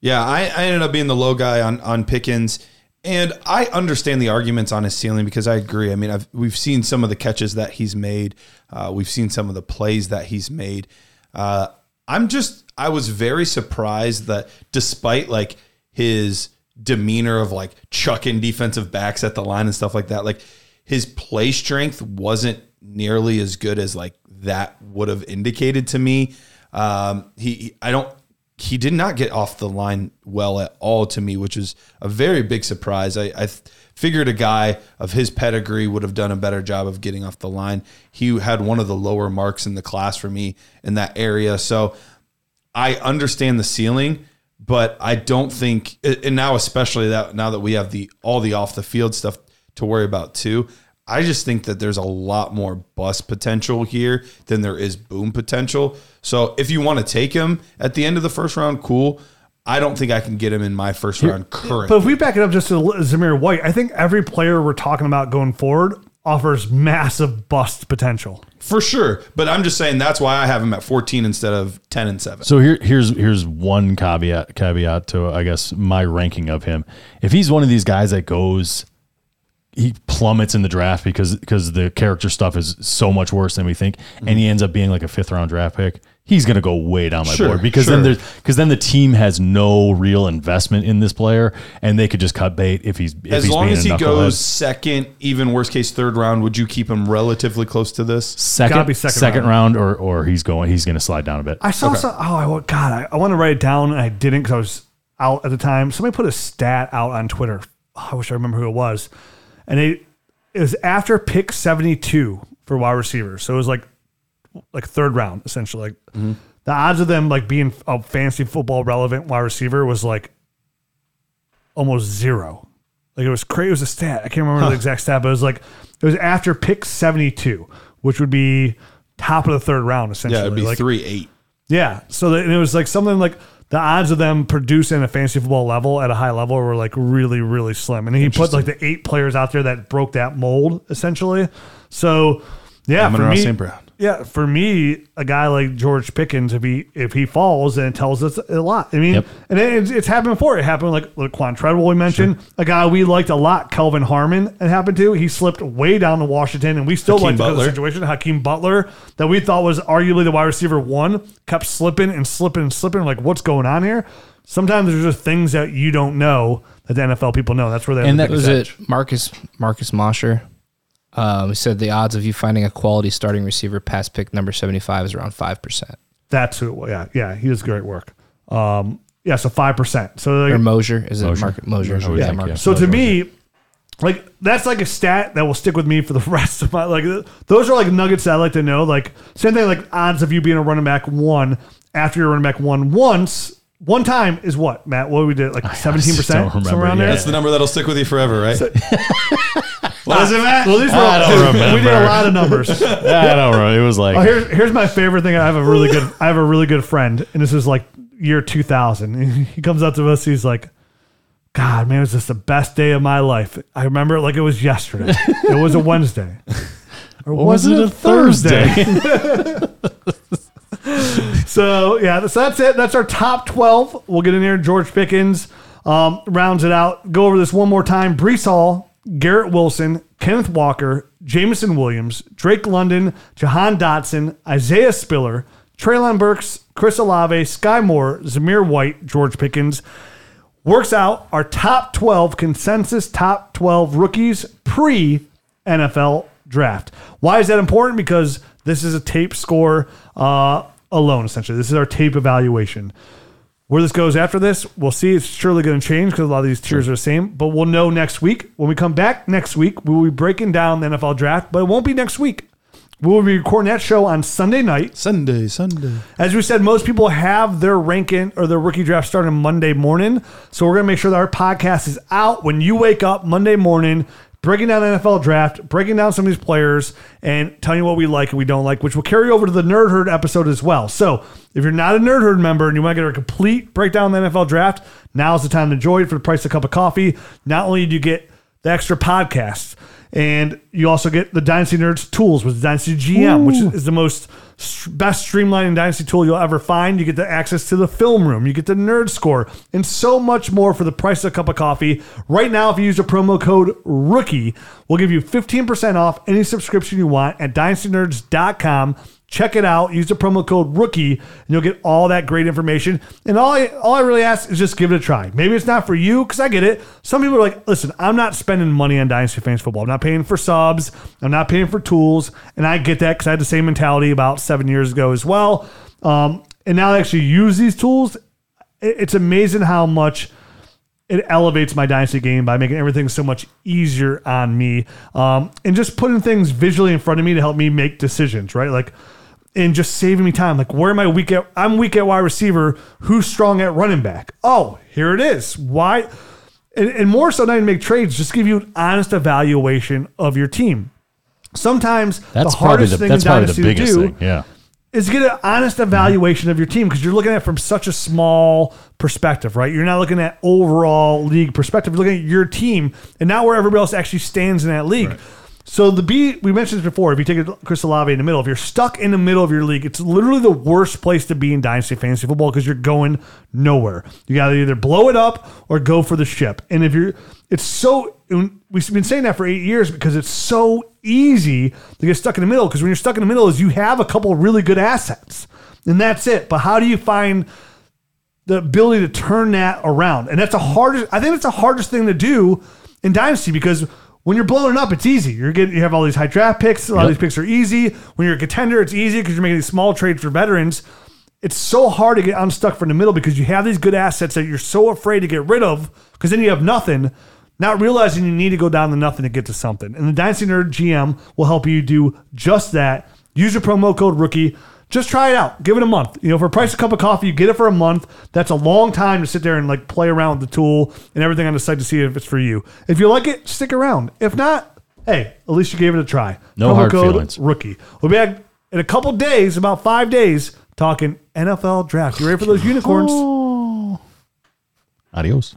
Yeah, I, I ended up being the low guy on on Pickens, and I understand the arguments on his ceiling because I agree. I mean, I've, we've seen some of the catches that he's made, uh, we've seen some of the plays that he's made. Uh, I'm just, I was very surprised that despite like his demeanor of like chucking defensive backs at the line and stuff like that, like his play strength wasn't nearly as good as like that would have indicated to me. Um, he, I don't, he did not get off the line well at all to me, which is a very big surprise. I, I figured a guy of his pedigree would have done a better job of getting off the line. He had one of the lower marks in the class for me in that area. So I understand the ceiling, but I don't think, and now especially that now that we have the all the off the field stuff to worry about too. I just think that there's a lot more bust potential here than there is boom potential. So if you want to take him at the end of the first round, cool. I don't think I can get him in my first round current. But if we back it up just to Zamir White, I think every player we're talking about going forward offers massive bust potential. for sure. But I'm just saying that's why I have him at 14 instead of 10 and 7. So here, here's here's one caveat caveat to I guess my ranking of him. If he's one of these guys that goes, he plummets in the draft because because the character stuff is so much worse than we think, and he mm-hmm. ends up being like a fifth round draft pick. He's gonna go way down my Sure, board because sure. then there's because then the team has no real investment in this player, and they could just cut bait if he's if as he's long being as he goes second, even worst case third round, would you keep him relatively close to this? second be second second, round. round. or or he's going he's gonna slide down a bit. I saw some. Oh, I, God, I, I want to write it down and I didn't because I was out at the time. Somebody put a stat out on Twitter. Oh, I wish I remember who it was, and it, it was after pick seventy two for wide receivers. So it was like like third round essentially. Like mm-hmm. the odds of them like being a fantasy football relevant wide receiver was like almost zero. Like it was crazy. It was a stat. I can't remember the exact stat, but it was like it was after pick seventy two, which would be top of the third round essentially. Yeah, it'd be like, 3 8. yeah. So that, and it was like something like the odds of them producing a fantasy football level at a high level were like really, really slim. And he put like the eight players out there that broke that mold essentially. So yeah, Amon for Ross me, St. Brown. Yeah, for me, a guy like George Pickens, if he if he falls, then it tells us a lot. I mean, Yep. and it's, it's happened before. It happened like Laquon Treadwell we mentioned, a guy we liked a lot, Kelvin Harmon. It happened to. He slipped way down to Washington, and we still Hakeem liked the situation. Hakeem Butler, that we thought was arguably the wide receiver one, kept slipping and slipping and slipping. Like, what's going on here? Sometimes there's just things that you don't know that the NFL people know. That's where they have And that- Was edge. it Marcus Marcus Mosher? Um, he said the odds of you finding a quality starting receiver past pick number seventy five is around five percent. That's who. Yeah, yeah, he does great work. Um, yeah, so five percent. So like, Or Mosier? Is it Mosier. Mark Mosier? Mosier, I Yeah, think, Marcus. So to me, like that's like a stat that will stick with me for the rest of my like. Those are like nuggets that I like to know. Like same thing, like odds of you being a running back one after you're a running back one once. One time is what Matt? What we did like seventeen percent somewhere around yeah. there. That's the number that'll stick with you forever, right? what is it, Matt? Well, these were I don't remember. we did a lot of numbers. I don't know. It was like Oh, here's here's my favorite thing. I have a really good I have a really good friend, and this is like year 2000. He comes up to us. He's like, "God, man, it was just the best day of my life. I remember it like it was yesterday. it was a Wednesday, or was it a Thursday? so yeah, so that's it. That's our top 12. We'll get in here. George Pickens um, rounds it out. Go over this one more time. Breece Hall, Garrett Wilson, Kenneth Walker, Jameson Williams, Drake London, Jahan Dotson, Isaiah Spiller, Treylon Burks, Chris Olave, Skyy Moore, Zamir White, George Pickens. Works out our top 12 consensus top 12 rookies pre NFL draft. Why is that important? Because this is a tape score uh, alone, essentially. This is our tape evaluation. Where this goes after this, we'll see. It's surely going to change because a lot of these tiers are the same, but we'll know next week. When we come back next week, we will be breaking down the NFL draft, but it won't be next week. We will be recording that show on Sunday night. Sunday, Sunday. As we said, most people have their ranking or their rookie draft starting Monday morning. So we're going to make sure that our podcast is out when you wake up Monday morning, breaking down the NFL draft, breaking down some of these players, and telling you what we like and we don't like, which will carry over to the Nerd Herd episode as well. So if you're not a Nerd Herd member and you want to get a complete breakdown of the NFL draft, now's the time to join for the price of a cup of coffee. Not only do you get the extra podcasts, and you also get the Dynasty Nerds tools with Dynasty GM, which is the most best streamlining Dynasty tool you'll ever find. You get the access to the film room, you get the Nerd Score, and so much more for the price of a cup of coffee. Right now, if you use the promo code ROOKIE, we'll give you 15% off any subscription you want at dynastynerds.com. Check it out. Use the promo code rookie and you'll get all that great information. And all I all I really ask is just give it a try. Maybe it's not for you because I get it. Some people are like, listen, I'm not spending money on Dynasty Fans Football. I'm not paying for subs. I'm not paying for tools. And I get that because I had the same mentality about seven years ago as well. Um, and now I actually use these tools. It's amazing how much it elevates my dynasty game by making everything so much easier on me um, and just putting things visually in front of me to help me make decisions right like and just saving me time like where am i weak at i'm weak at wide receiver who's strong at running back oh here it is why and, and more so not even make trades just give you an honest evaluation of your team sometimes that's the hardest the thing that's in probably the dynasty to biggest do thing. Yeah. is get an honest mm-hmm. evaluation of your team because you're looking at it from such a small perspective, right? You're not looking at overall league perspective. You're looking at your team and not where everybody else actually stands in that league. So the B, we mentioned this before. If you take Chris Olave in the middle, if you're stuck in the middle of your league, it's literally the worst place to be in dynasty fantasy football because you're going nowhere. You got to either blow it up or go for the ship. And if you're, it's so we've been saying that for eight years because it's so easy to get stuck in the middle. Because when you're stuck in the middle, is you have a couple of really good assets, and that's it. But how do you find the ability to turn that around. And that's the hardest. I think that's the hardest thing to do in dynasty because when you're blowing up, it's easy. You're getting you have all these high draft picks. A lot of these picks are easy. When you're a contender, it's easy because you're making these small trades for veterans. It's so hard to get unstuck from the middle because you have these good assets that you're so afraid to get rid of because then you have nothing. Not realizing you need to go down to nothing to get to something. And the Dynasty Nerd GM will help you do just that. Use your promo code rookie. Just try it out. Give it a month. You know, for a price of a cup of coffee, you get it for a month. That's a long time to sit there and like play around with the tool and everything on the site to see if it's for you. If you like it, stick around. If not, hey, at least you gave it a try. No hard feelings. Rookie. We'll be back in a couple days, about five days, talking NFL draft. You ready for those unicorns? Oh. Adios.